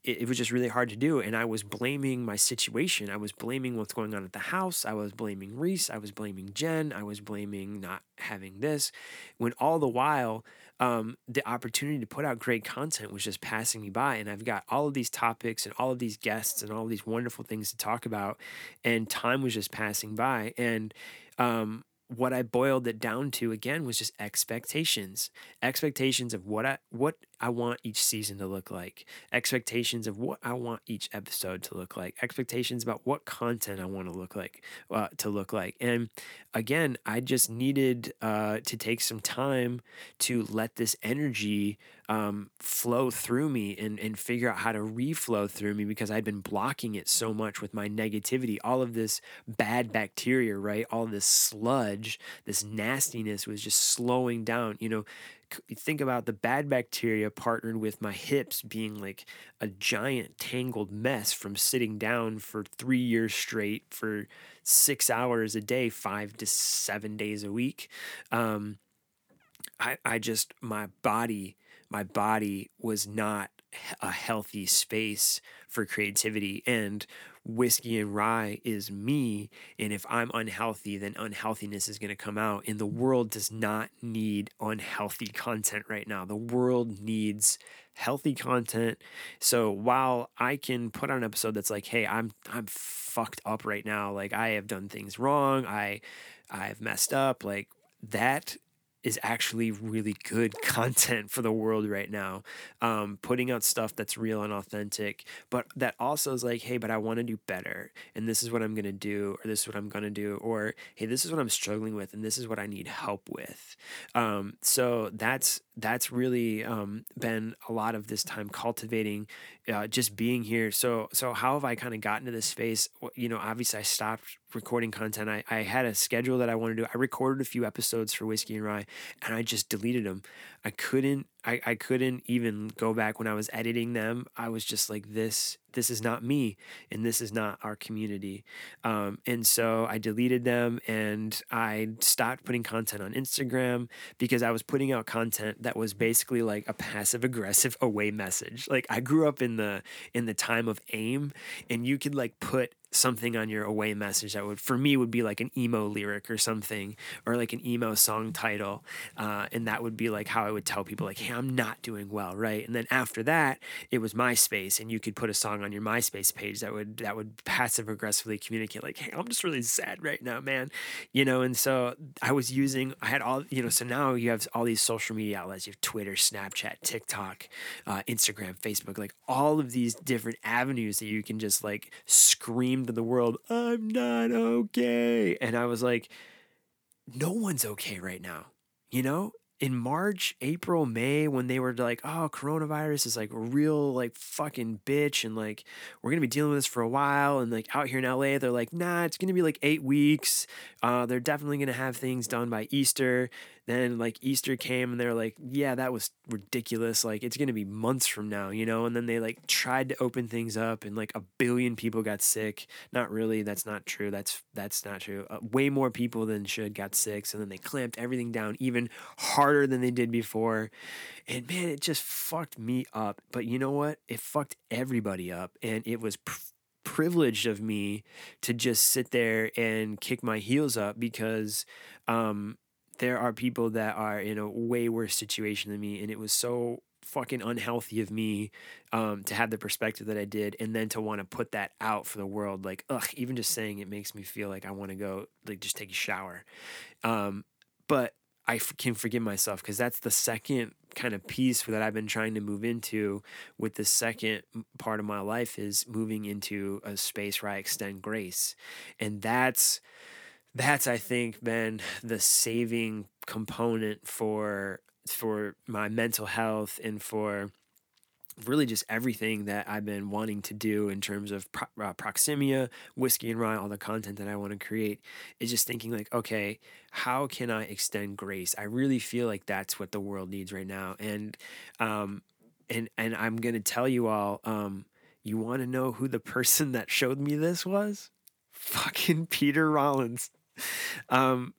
it, it was just really hard to do. And I was blaming my situation. I was blaming what's going on at the house. I was blaming Reese. I was blaming Jen. I was blaming not having this. When all the while, um, the opportunity to put out great content was just passing me by. And I've got all of these topics and all of these guests and all of these wonderful things to talk about. And time was just passing by. And um, what I boiled it down to again was just expectations. Expectations of what I what I want each season to look like. Expectations of what I want each episode to look like. Expectations about what content I want to look like uh, to look like. And again, I just needed uh, to take some time to let this energy um, flow through me and, and figure out how to reflow through me because I'd been blocking it so much with my negativity. All of this bad bacteria, right? All this sludge, this nastiness was just slowing down. You know, think about the bad bacteria partnered with my hips being like a giant tangled mess from sitting down for three years straight for six hours a day, five to seven days a week. Um, I, I just my body my body was not a healthy space for creativity and whiskey and rye is me and if i'm unhealthy then unhealthiness is going to come out and the world does not need unhealthy content right now. The world needs healthy content. So while i can put on an episode that's like hey i'm i'm fucked up right now like i have done things wrong i i've messed up like that is actually really good *laughs* content for the world right now. Um, putting out stuff that's real and authentic, but that also is like, hey, but I want to do better, and this is what I'm gonna do, or this is what I'm gonna do, or hey, this is what I'm struggling with, and this is what I need help with. Um, so that's that's really um, been a lot of this time cultivating, uh, just being here. So so how have I kind of gotten to this space? You know, obviously I stopped recording content. I, I had a schedule that I wanted to do. I recorded a few episodes for Whiskey and Rye, and I just deleted them. I couldn't I, I couldn't even go back when I was editing them. I was just like this this is not me and this is not our community. Um, and so I deleted them and I stopped putting content on Instagram because I was putting out content that was basically like a passive aggressive *laughs* away message. Like I grew up in the in the time of AIM and you could like put something on your away message that would for me would be like an emo lyric or something or like an emo song title uh, and that would be like how i would tell people like hey i'm not doing well right? And then after that it was myspace and you could put a song on your myspace page that would that would passive aggressively communicate like hey i'm just really sad right now man you know? And so i was using i had all you know so now you have all these social media outlets. You have twitter snapchat tiktok uh, instagram facebook like all of these different avenues that you can just like scream to the world i'm not okay. And i was like no one's okay right now. You know in march april may when they were like oh coronavirus is like a real like fucking bitch and like we're gonna be dealing with this for a while and like out here in la they're like nah it's gonna be like eight weeks. Uh, they're definitely gonna have things done by easter then like easter came and they're like yeah that was ridiculous. Like it's gonna be months from now you know? And then they like tried to open things up and like a billion people got sick. Not really that's not true. That's that's not true. Uh, way more people than should got sick. So then they clamped everything down even harder than they did before. And man it just fucked me up. But you know what? It fucked everybody up. And it was pr- privileged of me to just sit there and kick my heels up because um there are people that are in a way worse situation than me and it was so fucking unhealthy of me um, to have the perspective that I did and then to want to put that out for the world like ugh even just saying it makes me feel like I want to go like just take a shower. Um, but I f- can forgive myself because that's the second kind of piece that I've been trying to move into with the second part of my life is moving into a space where I extend grace. And that's that's I think been the saving component for for my mental health and for really just everything that I've been wanting to do in terms of pro- uh, Proximia, whiskey and rye, all the content that I want to create is just thinking like, okay, how can I extend grace? I really feel like that's what the world needs right now, and um, and and I'm gonna tell you all, um, you want to know who the *laughs* person that showed me this was? Fucking Peter Rollins *laughs* um,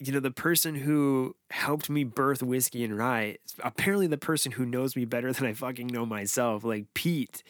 you know, the person who helped me birth whiskey and rye, apparently the person who knows me better *laughs* than I fucking know myself, like Pete.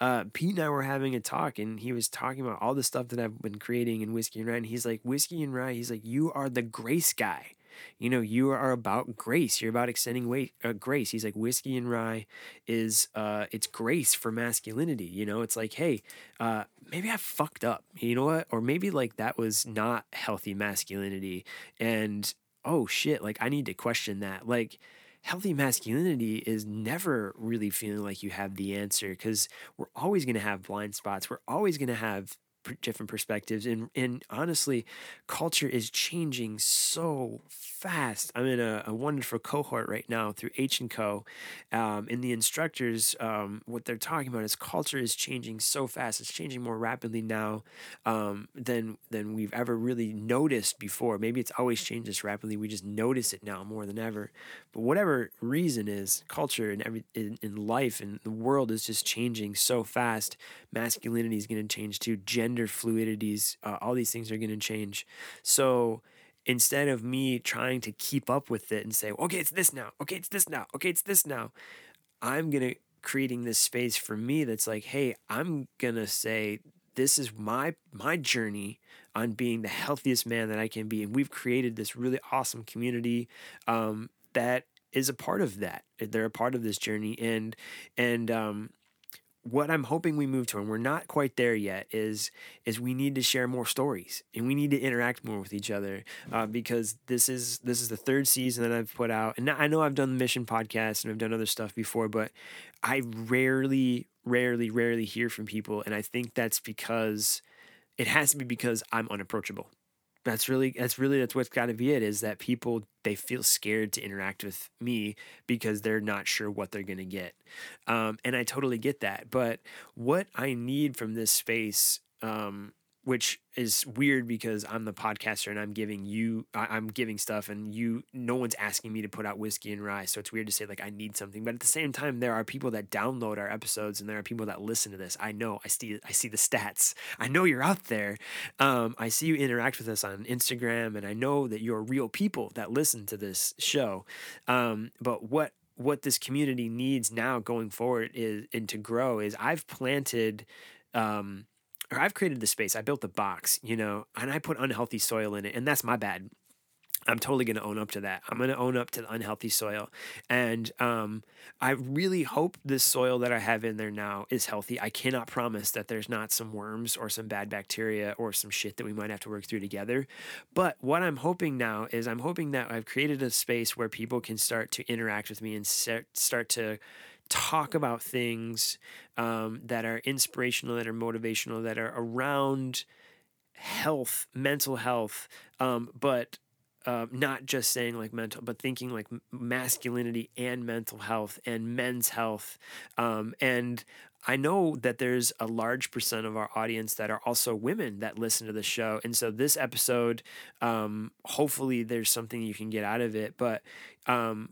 Uh, Pete and I were having a talk, and he was talking about all the stuff that I've been creating in whiskey and rye. And he's like, whiskey and rye. He's like, you are the grace guy. You know, you are about grace. You're about extending weight, uh, grace. He's like, whiskey and rye is, uh, it's grace for masculinity. You know, it's like, hey, uh, maybe I fucked up. You know what? Or maybe like that was not healthy masculinity. And oh shit, like I need to question that. Like, healthy masculinity is never really feeling like you have the answer because we're always going to have blind spots. We're always going to have different perspectives and and honestly culture is changing so fast. I'm in a, a wonderful cohort right now through h and co um, and the instructors um, what they're talking about is culture is changing so fast. It's changing more rapidly now um, than than we've ever really noticed before. Maybe it's always changed this rapidly. We just notice it now more than ever. But whatever reason is culture and every in, in life and the world is just changing so fast. Masculinity is going to change too. Gender fluidities uh, all these things are going to change. So instead of me trying to keep up with it and say okay it's this now okay it's this now okay it's this now i'm going to creating this space for me that's like hey i'm going to say this is my my journey on being the healthiest man that i can be and we've created this really awesome community um, that is a part of that. They're a part of this journey and and um, what I'm hoping we move to, and we're not quite there yet, is is we need to share more stories and we need to interact more with each other uh, because this is this is the third season that I've put out, and I know I've done the Mission podcast and I've done other stuff before, but I rarely, rarely, rarely hear from people, and I think that's because it has to be because I'm unapproachable. That's really that's really that's what's got to be it is that people they feel scared to interact with me because they're not sure what they're gonna get, um, and I totally get that. But what I need from this space, um, which is weird because I'm the podcaster and I'm giving you I'm giving stuff and you no one's asking me to put out whiskey and rye, so it's weird to say like I need something. But at the same time, there are people that download our episodes and there are people that listen to this. I know I see I see the stats. I know you're out there. Um, I see you interact with us on Instagram, and I know that you're real people that listen to this show. Um, but what what this community needs now going forward is and to grow is I've planted um or I've created the space. I built the box, you know, and I put unhealthy soil in it, and that's my bad. I'm totally going to own up to that. I'm going to own up to the unhealthy soil. And um, I really hope this soil that I have in there now is healthy. I cannot promise that there's not some worms or some bad bacteria or some shit that we might have to work through together. But what I'm hoping now is I'm hoping that I've created a space where people can start to interact with me and start to talk about things um, that are inspirational, that are motivational, that are around health, mental health, um, but uh, not just saying like mental, but thinking like masculinity and mental health and men's health. Um, and I know that there's a large percent of our audience that are also women that listen to the show. And so this episode, um, hopefully there's something you can get out of it. But um,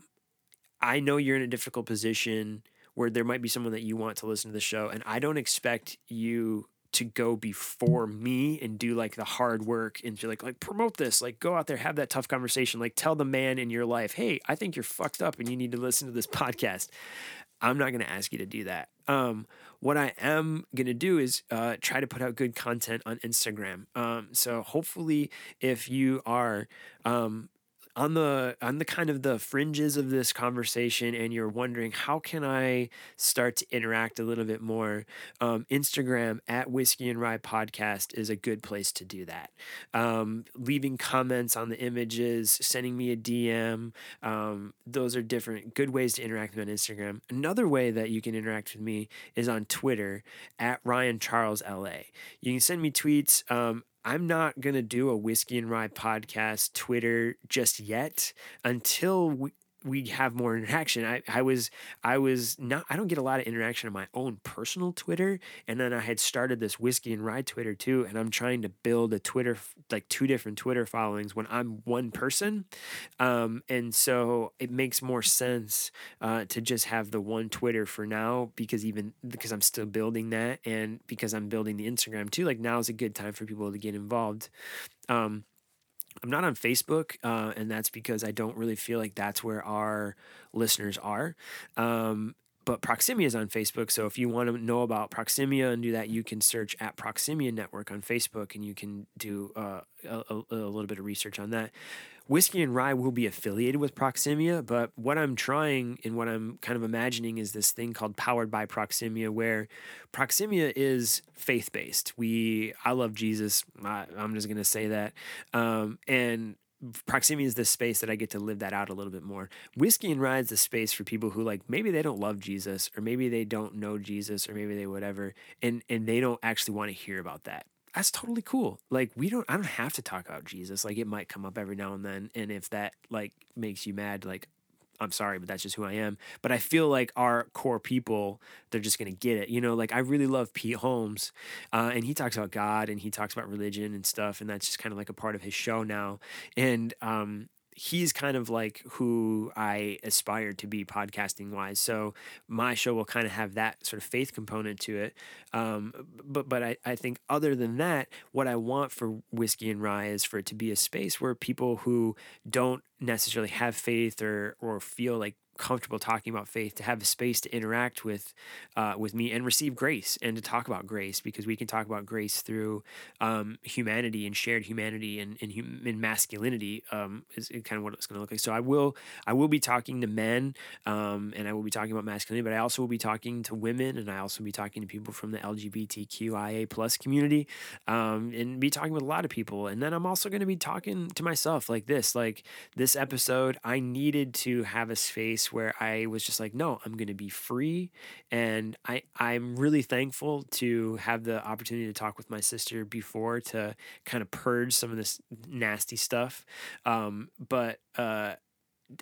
I know you're in a difficult position where there might be someone that you want to listen to the show, and I don't expect you to go before me and do like the hard work and feel like like promote this, like go out there, have that tough conversation, like tell the man in your life, hey, I think you're fucked up and you need to listen to this *laughs* podcast. I'm not going to ask you to do that. Um, what I am going to do is uh, try to put out good content on Instagram. Um, so hopefully, if you are um, on the on the kind of the fringes of this conversation and you're wondering how can i start to interact a little bit more? Um, instagram at whiskey and rye podcast is a good place to do that. Um, leaving comments on the images sending me a dm um, those are different good ways to interact with me on instagram. Another way that you can interact with me is on twitter at ryan charles la you can send me tweets um, I'm not going to do a Whiskey and Rye podcast Twitter just yet until we, we have more interaction. I, I was I was not I don't get a lot of interaction on my own personal Twitter, and then I had started this whiskey and rye Twitter too, and I'm trying to build a Twitter like two different Twitter followings when I'm one person, um, and so it makes more sense uh, to just have the one Twitter for now because even because I'm still building that, and because I'm building the Instagram too. Like now is a good time for people to get involved. Um, I'm not on Facebook, uh, and that's because I don't really feel like that's where our listeners are. Um, but Proximia is on Facebook, so if you want to know about Proximia and do that, you can search at Proximia Network on Facebook, and you can do uh, a, a, a little bit of research on that. Whiskey and Rye will be affiliated with Proximia, but what I'm trying and what I'm kind of imagining is this thing called Powered by Proximia, where Proximia is faith based. We, I love Jesus. I, I'm just gonna say that, um, and Proximia is the space that I get to live that out a little bit more. Whiskey and Rye is the space for people who like maybe they don't love Jesus or maybe they don't know Jesus or maybe they whatever and and they don't actually want to hear about that. That's totally cool. Like we don't I don't have to talk about Jesus. Like it might come up every now and then and if that like makes you mad like I'm sorry, but that's just who I am. But I feel like our core people, they're just gonna get it. You know, like I really love Pete Holmes, uh, and he talks about God and he talks about religion and stuff, and that's just kind of like a part of his show now. And um, he's kind of like who I aspire to be podcasting wise. So my show will kind of have that sort of faith component to it. Um, but but I, I think other than that, what I want for whiskey and rye is for it to be a space where people who don't necessarily have faith or or feel like comfortable talking about faith, to have a space to interact with uh, with me and receive grace, and to talk about grace because we can talk about grace through um, humanity and shared humanity and and, hum- and masculinity um, is kind of what it's going to look like. So I will I will be talking to men um, and I will be talking about masculinity, but I also will be talking to women and I also will be talking to people from the LGBTQIA plus community um, and be talking with a lot of people. And then I'm also going to be talking to myself like this, like this episode, I needed to have a space where I was just like, no, I'm going to be free. And I, I'm really thankful to have the opportunity to talk with my sister before to kind of purge some of this nasty stuff. Um, but, uh,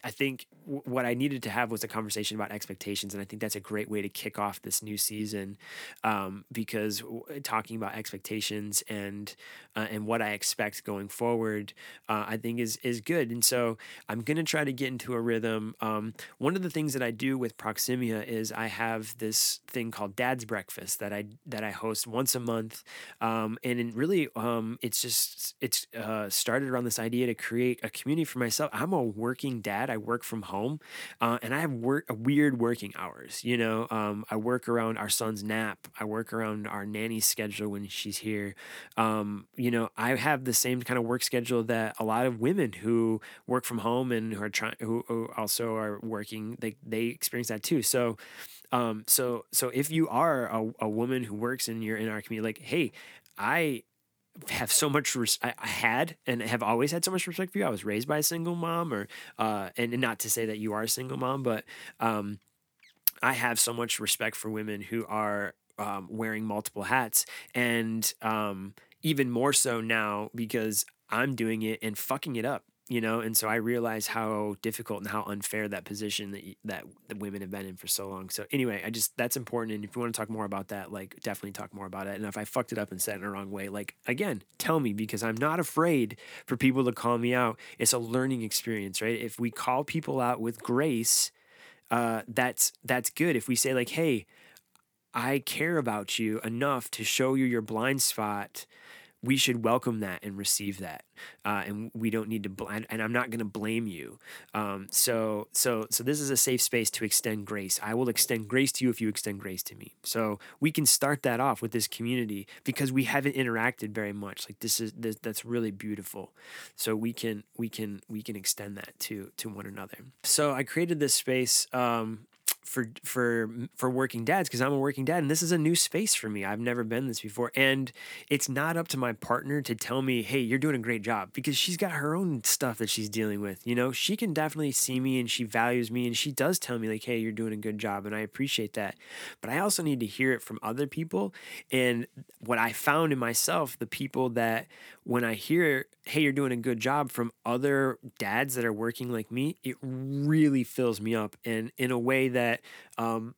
I think w- what I needed to have was a conversation about expectations, and I think that's a great way to kick off this new season, um, because w- talking about expectations and uh, and what I expect going forward, uh, I think is is good. And so I'm gonna try to get into a rhythm. Um, one of the things that I do with Proximia is I have this thing called Dad's Breakfast that I that I host once a month, um, and really um, it's just it's uh, started around this idea to create a community for myself. I'm a working dad. I work from home, uh, and I have work weird working hours. You know, um, I work around our son's nap. I work around our nanny's schedule when she's here. Um, you know, I have the same kind of work schedule that a lot of women who work from home and who are trying, who, who also are working, they they experience that too. So. Um, so so if you are a, a woman who works and you're in our community, like, hey, I have so much res- I, had and have always had so much respect for you. I was raised by a single mom, or uh, and, and not to say that you are a single mom, but um, I have so much respect for women who are um, wearing multiple hats, and um, even more so now because I'm doing it and fucking it up. You know, and so I realize how difficult and how unfair that position that that the women have been in for so long. So anyway, I just that's important. And if you want to talk more about that, like definitely talk more about it. And if I fucked it up and said it in the wrong way, like again, tell me because I'm not afraid for people to call me out. It's a learning experience, right? If we call people out with grace, uh, that's that's good. If we say like, hey, I care about you enough to show you your blind spot. We should welcome that and receive that, uh, and we don't need to. Bl- and I'm not going to blame you. Um, so so so this is a safe space to extend grace. I will extend grace to you if you extend grace to me. So we can start that off with this community because we haven't interacted very much. Like this is this, that's really beautiful. So we can we can we can extend that to to one another. So I created this space. Um, for for for working dads because I'm a working dad and this is a new space for me. I've never been this before and it's not up to my partner to tell me, "Hey, you're doing a great job" because she's got her own stuff that she's dealing with, you know? She can definitely see me and she values me and she does tell me like, "Hey, you're doing a good job" and I appreciate that. But I also need to hear it from other people and what I found in myself, the people that when I hear, "Hey, you're doing a good job" from other dads that are working like me, it really fills me up and in a way that um,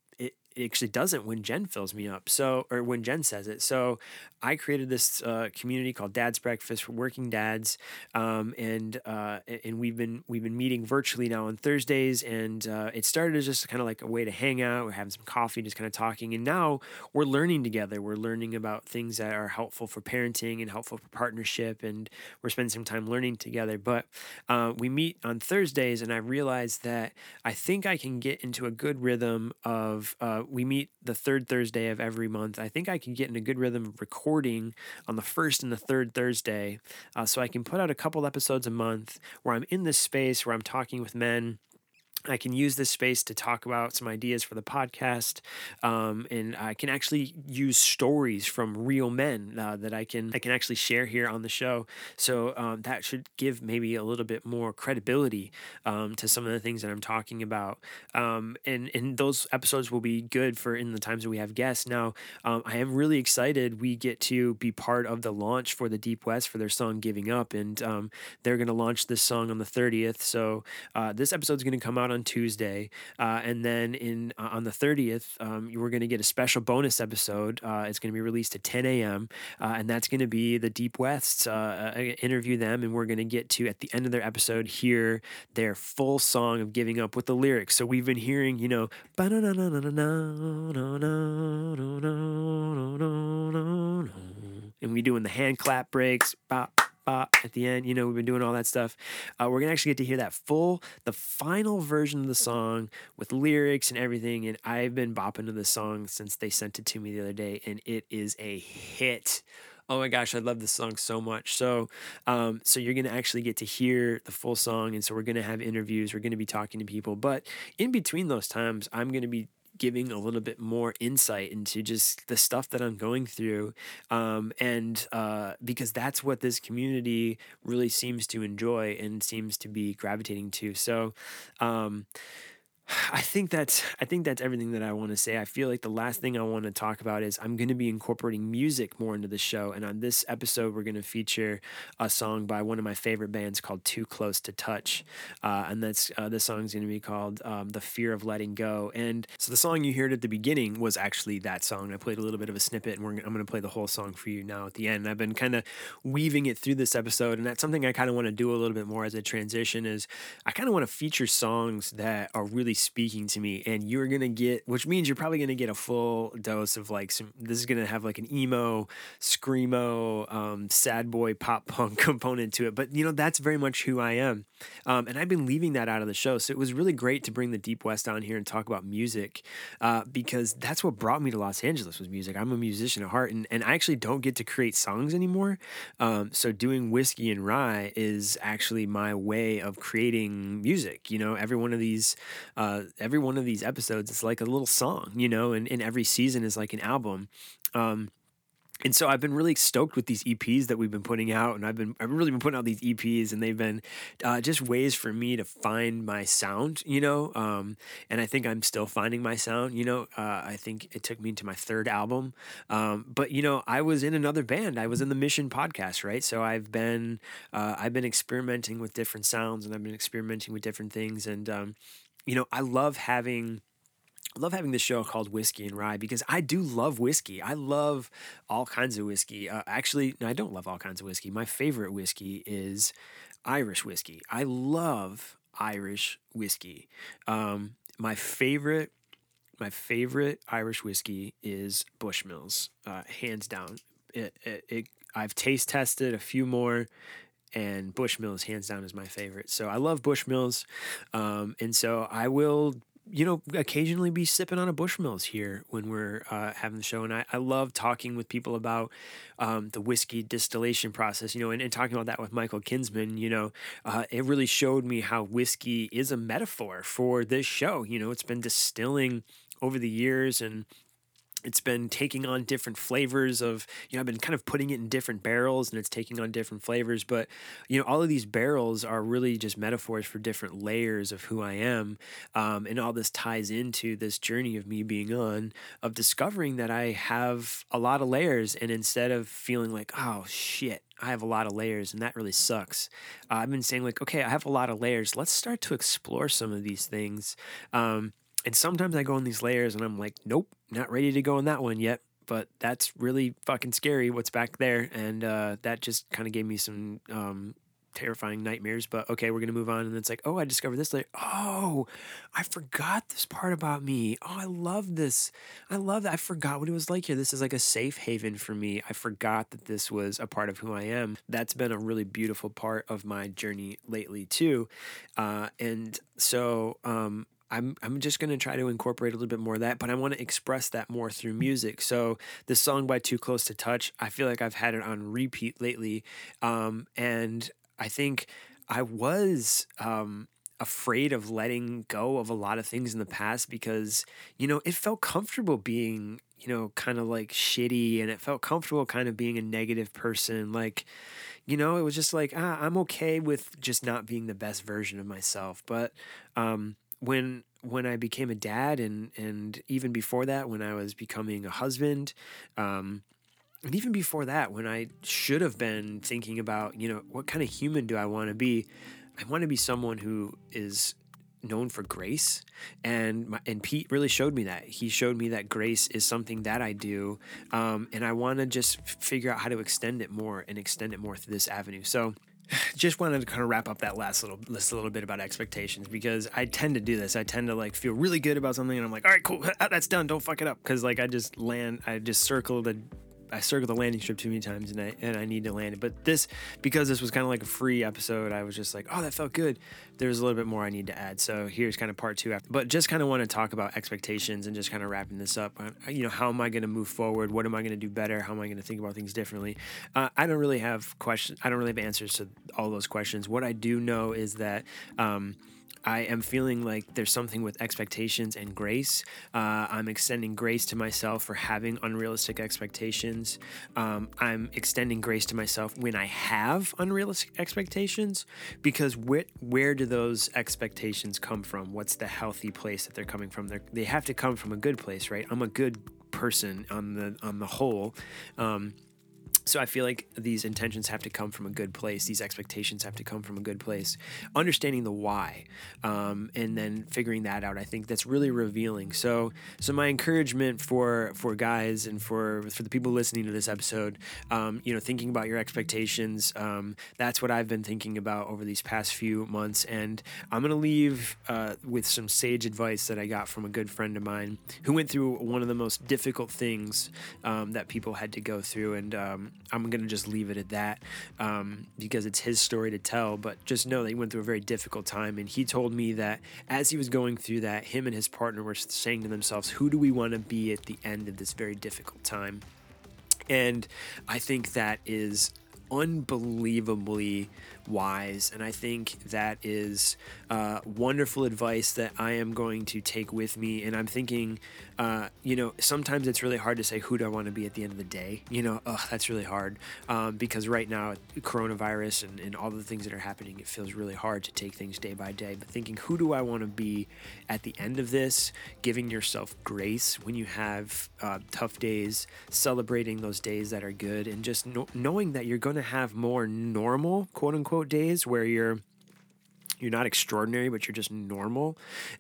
it, actually doesn't when Jen fills me up. So, or when Jen says it. So, I created this uh, community called Dad's Breakfast for working dads, um, and uh, and we've been we've been meeting virtually now on Thursdays, and uh, it started as just kind of like a way to hang out. We're having some coffee, just kind of talking, and now we're learning together. We're learning about things that are helpful for parenting and helpful for partnership, and we're spending some time learning together. But uh, we meet on Thursdays, and I realized that I think I can get into a good rhythm of. We meet the third Thursday of every month. I think I can get in a good rhythm of recording on the first and the third Thursday, uh, so I can put out a couple episodes a month where I'm in this space where I'm talking with men. I can use this space to talk about some ideas for the podcast, um, and I can actually use stories from real men uh, that I can I can actually share here on the show. So um, that should give maybe a little bit more credibility um, to some of the things that I'm talking about. Um, and and those episodes will be good for in the times that we have guests. Now um, I am really excited. We get to be part of the launch for the Deep West for their song "Giving Up," and um, they're going to launch this song on the 30th. So uh, this is going to come out on Tuesday, uh, and then in uh, on the 30th, um, you- we're going to get a special bonus episode. Uh, it's going to be released at 10 a.m. Uh, and that's going to be the Deep Wests. Uh, interview them, and we're going to get to at the end of their episode hear their full song of giving up with the lyrics. So we've been hearing, you know, and we doing the hand clap breaks, bop, at the end. You know, we've been doing all that stuff. Uh, we're gonna actually get to hear that full, the final version of the song with lyrics and everything. And I've been bopping to the song since they sent it to me the other day, and it is a hit. Oh my gosh, I love this song so much. So, um, so you're gonna actually get to hear the full song, and so we're gonna have interviews. We're gonna be talking to people, but in between those times, I'm gonna be giving a little bit more insight into just the stuff that I'm going through. Um, and uh, because that's what this community really seems to enjoy and seems to be gravitating to. So, um, *sighs* I think that's I think that's everything that I want to say. I feel like the last thing I want to talk about is I'm going to be incorporating music more into the show. And on this episode, we're going to feature a song by one of my favorite bands called Too Close to Touch, uh, and that's uh, this song is going to be called um, "The Fear of Letting Go." And so the song you heard at the beginning was actually that song. I played a little bit of a snippet, and I'm going to play the whole song for you now at the end. I've been kind of weaving it through this episode, and that's something I kind of want to do a little bit more as a transition. Is I kind of want to feature songs that are really speaking to me and you're gonna get which means you're probably gonna get a full dose of like some this is gonna have like an emo screamo um, sad boy pop punk *laughs* component to it but you know that's very much who i am. Um, and i've been leaving that out of the show so it was really great to bring the deep west on here and talk about music uh, because that's what brought me to los angeles was music. I'm a musician at heart and, and i actually don't get to create songs anymore um, so doing whiskey and rye is actually my way of creating music you know? Every one of these uh, every one of these episodes is like a little song, you know, and, and every season is like an album. Um, and so I've been really stoked with these EPs that we've been putting out, and I've been I've really been putting out these EPs, and they've been uh, just ways for me to find my sound, you know. Um, and I think I'm still finding my sound, you know. Uh, I think it took me to my third album, um, but you know, I was in another band. I was in the Mission podcast, right? So I've been uh, I've been experimenting with different sounds, and I've been experimenting with different things, and um, you know, I love having I love having this show called Whiskey and Rye because I do love whiskey. I love all kinds of whiskey. Uh, actually, no, I don't love all kinds of whiskey. My favorite whiskey is Irish whiskey. I love Irish whiskey. Um, my favorite, my favorite Irish whiskey is Bushmills, uh, hands down. It, it, it, I've taste tested a few more and Bushmills hands down is my favorite. So I love Bushmills, um, and so I will. You know, occasionally be sipping on a Bushmills here when we're uh, having the show, and I, I love talking with people about um, the whiskey distillation process. You know, and, and talking about that with Michael Kinsman. You know, uh, it really showed me how whiskey is a metaphor for this show. You know, it's been distilling over the years, and it's been taking on different flavors of you know i've been kind of putting it in different barrels and it's taking on different flavors but you know all of these barrels are really just metaphors for different layers of who i am um, and all this ties into this journey of me being on of discovering that i have a lot of layers and instead of feeling like oh shit I have a lot of layers, and that really sucks. Uh, I've been saying, like, okay, I have a lot of layers. Let's start to explore some of these things. Um, and sometimes I go in these layers and I'm like, nope, not ready to go in that one yet. But that's really fucking scary what's back there. And uh, that just kind of gave me some um, terrifying nightmares. But okay, we're going to move on. And it's like, oh, I discovered this layer. Oh, I forgot this part about me. Oh, I love this. I love that. I forgot what it was like here. This is like a safe haven for me. I forgot that this was a part of who I am. That's been a really beautiful part of my journey lately, too. Uh, and so, um, I'm I'm just gonna try to incorporate a little bit more of that, but I want to express that more through music. So this song by Too Close to Touch, I feel like I've had it on repeat lately, um, and I think I was um, afraid of letting go of a lot of things in the past because you know it felt comfortable being you know kind of like shitty, and it felt comfortable kind of being a negative person, like. You know, it was just like ah, I'm okay with just not being the best version of myself. But um, when when I became a dad and and even before that when I was becoming a husband um and even before that when I should have been thinking about you know what kind of human do I want to be? I want to be someone who is known for grace and my, and Pete really showed me that. He showed me that grace is something that I do um, and I want to just figure out how to extend it more and extend it more through this avenue. So *sighs* just wanted to kind of wrap up that last little list a little bit about expectations because I tend to do this. I tend to like feel really good about something and I'm like, all right, cool, *laughs* that's done. Don't fuck it up because like I just land, I just circle the I circled the landing strip too many times, and I and I need to land it. But this, because this was kind of like a free episode, I was just like, oh, that felt good. There's a little bit more I need to add. So here's kind of part two. After, but just kind of want to talk about expectations and just kind of wrapping this up. You know, how am I going to move forward? What am I going to do better? How am I going to think about things differently? Uh, I don't really have questions. I don't really have answers to all those questions. What I do know is that. Um, I am feeling like there's something with expectations and grace. Uh, I'm extending grace to myself for having unrealistic expectations. Um, I'm extending grace to myself when I have unrealistic expectations because where, where do those expectations come from? What's the healthy place that they're coming from? They're, they have to come from a good place, right? I'm a good person on the on the whole. Um, so I feel like these intentions have to come from a good place. These expectations have to come from a good place. Understanding the why, um, and then figuring that out, I think that's really revealing. So, so my encouragement for for guys and for for the people listening to this episode, um, you know, thinking about your expectations. Um, that's what I've been thinking about over these past few months, and I'm gonna leave uh, with some sage advice that I got from a good friend of mine who went through one of the most difficult things um, that people had to go through, and I'm gonna just leave it at that um, because it's his story to tell. But just know that he went through a very difficult time, and he told me that as he was going through that, him and his partner were saying to themselves, "Who do we want to be at the end of this very difficult time?" And I think that is unbelievably wise. And I think that is uh, wonderful advice that I am going to take with me. And I'm thinking, uh, you know, sometimes it's really hard to say, who do I want to be at the end of the day? You know, that's really hard um, because right now, coronavirus and, and all the things that are happening, it feels really hard to take things day by day. But thinking, who do I want to be at the end of this? Giving yourself grace when you have uh, tough days, celebrating those days that are good, and just kno- knowing that you're going to have more normal, quote unquote, days where you're you're not extraordinary, but you're just normal,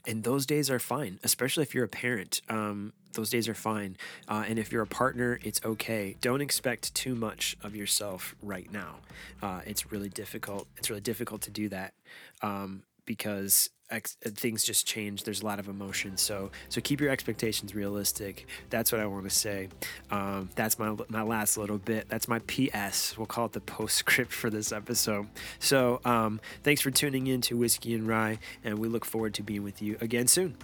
and those days are fine. Especially if you're a parent, um, those days are fine. Uh, and if you're a partner, it's okay. Don't expect too much of yourself right now. Uh, it's really difficult. It's really difficult to do that um, because ex- things just change. There's a lot of emotion. So so keep your expectations realistic. That's what I want to say. Um, that's my my last little bit. That's my PS. We'll call it the postscript for this episode. So um, thanks for tuning in to Whiskey and Rye, and we look forward to being with you again soon.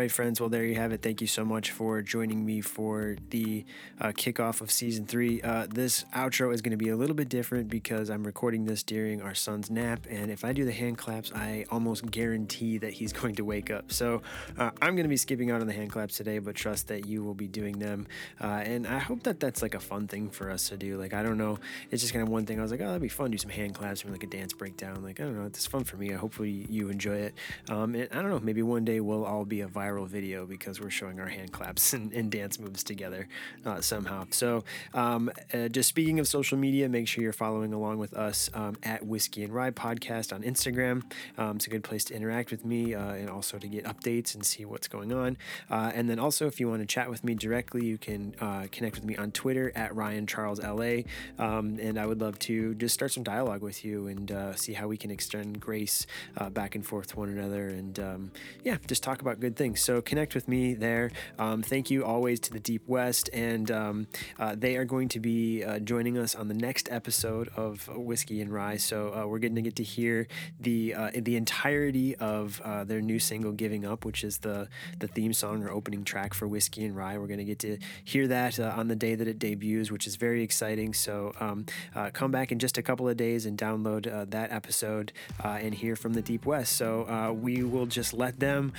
Right, friends. Well, there you have it. Thank you so much for joining me for the uh, kickoff of season three. Uh, this outro is going to be a little bit different because I'm recording this during our son's nap. And if I do the hand claps, I almost guarantee that he's *laughs* going to wake up. So uh, I'm going to be skipping out on the hand claps today, but trust that you will be doing them. Uh, and I hope that that's like a fun thing for us to do. Like, I don't know. It's just kind of one thing. I was like, oh, that'd be fun. Do some hand claps or like a dance breakdown. Like, I don't know. It's fun for me. Hopefully you enjoy it. Um, and I don't know. Maybe one day we'll all be a viral video because we're showing our hand claps *laughs* and, and dance moves together uh, somehow. So, um, uh, just speaking of social media, make sure you're following along with us um, at Whiskey and Rye Podcast on Instagram. Um, it's a good place to interact with me uh, and also to get updates and see what's going on. Uh, and then also, if you want to chat with me directly, you can uh, connect with me on Twitter at Ryan Charles LA. Um, and I would love to just start some dialogue with you and uh, see how we can extend grace back and forth to one another. And um, yeah, just talk about good things. So connect with me there. Um, thank you always to the Deep West, and um, uh, they are going to be uh, joining us on the next episode of Whiskey and Rye. So uh, we're going to get to hear the uh, the entirety of uh, their new single "Giving Up," which is the the theme song or opening track for Whiskey and Rye. We're going to get to hear that uh, on the day that it debuts, which is very exciting. So um, come back in just a couple of days and download that episode and hear from the Deep West. So we will just let them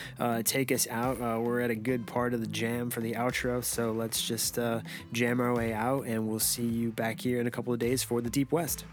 take us out. Uh, we're at a good part of the jam for the outro, so let's just uh, jam our way out, and we'll see you back here in a couple of days for the Deep West.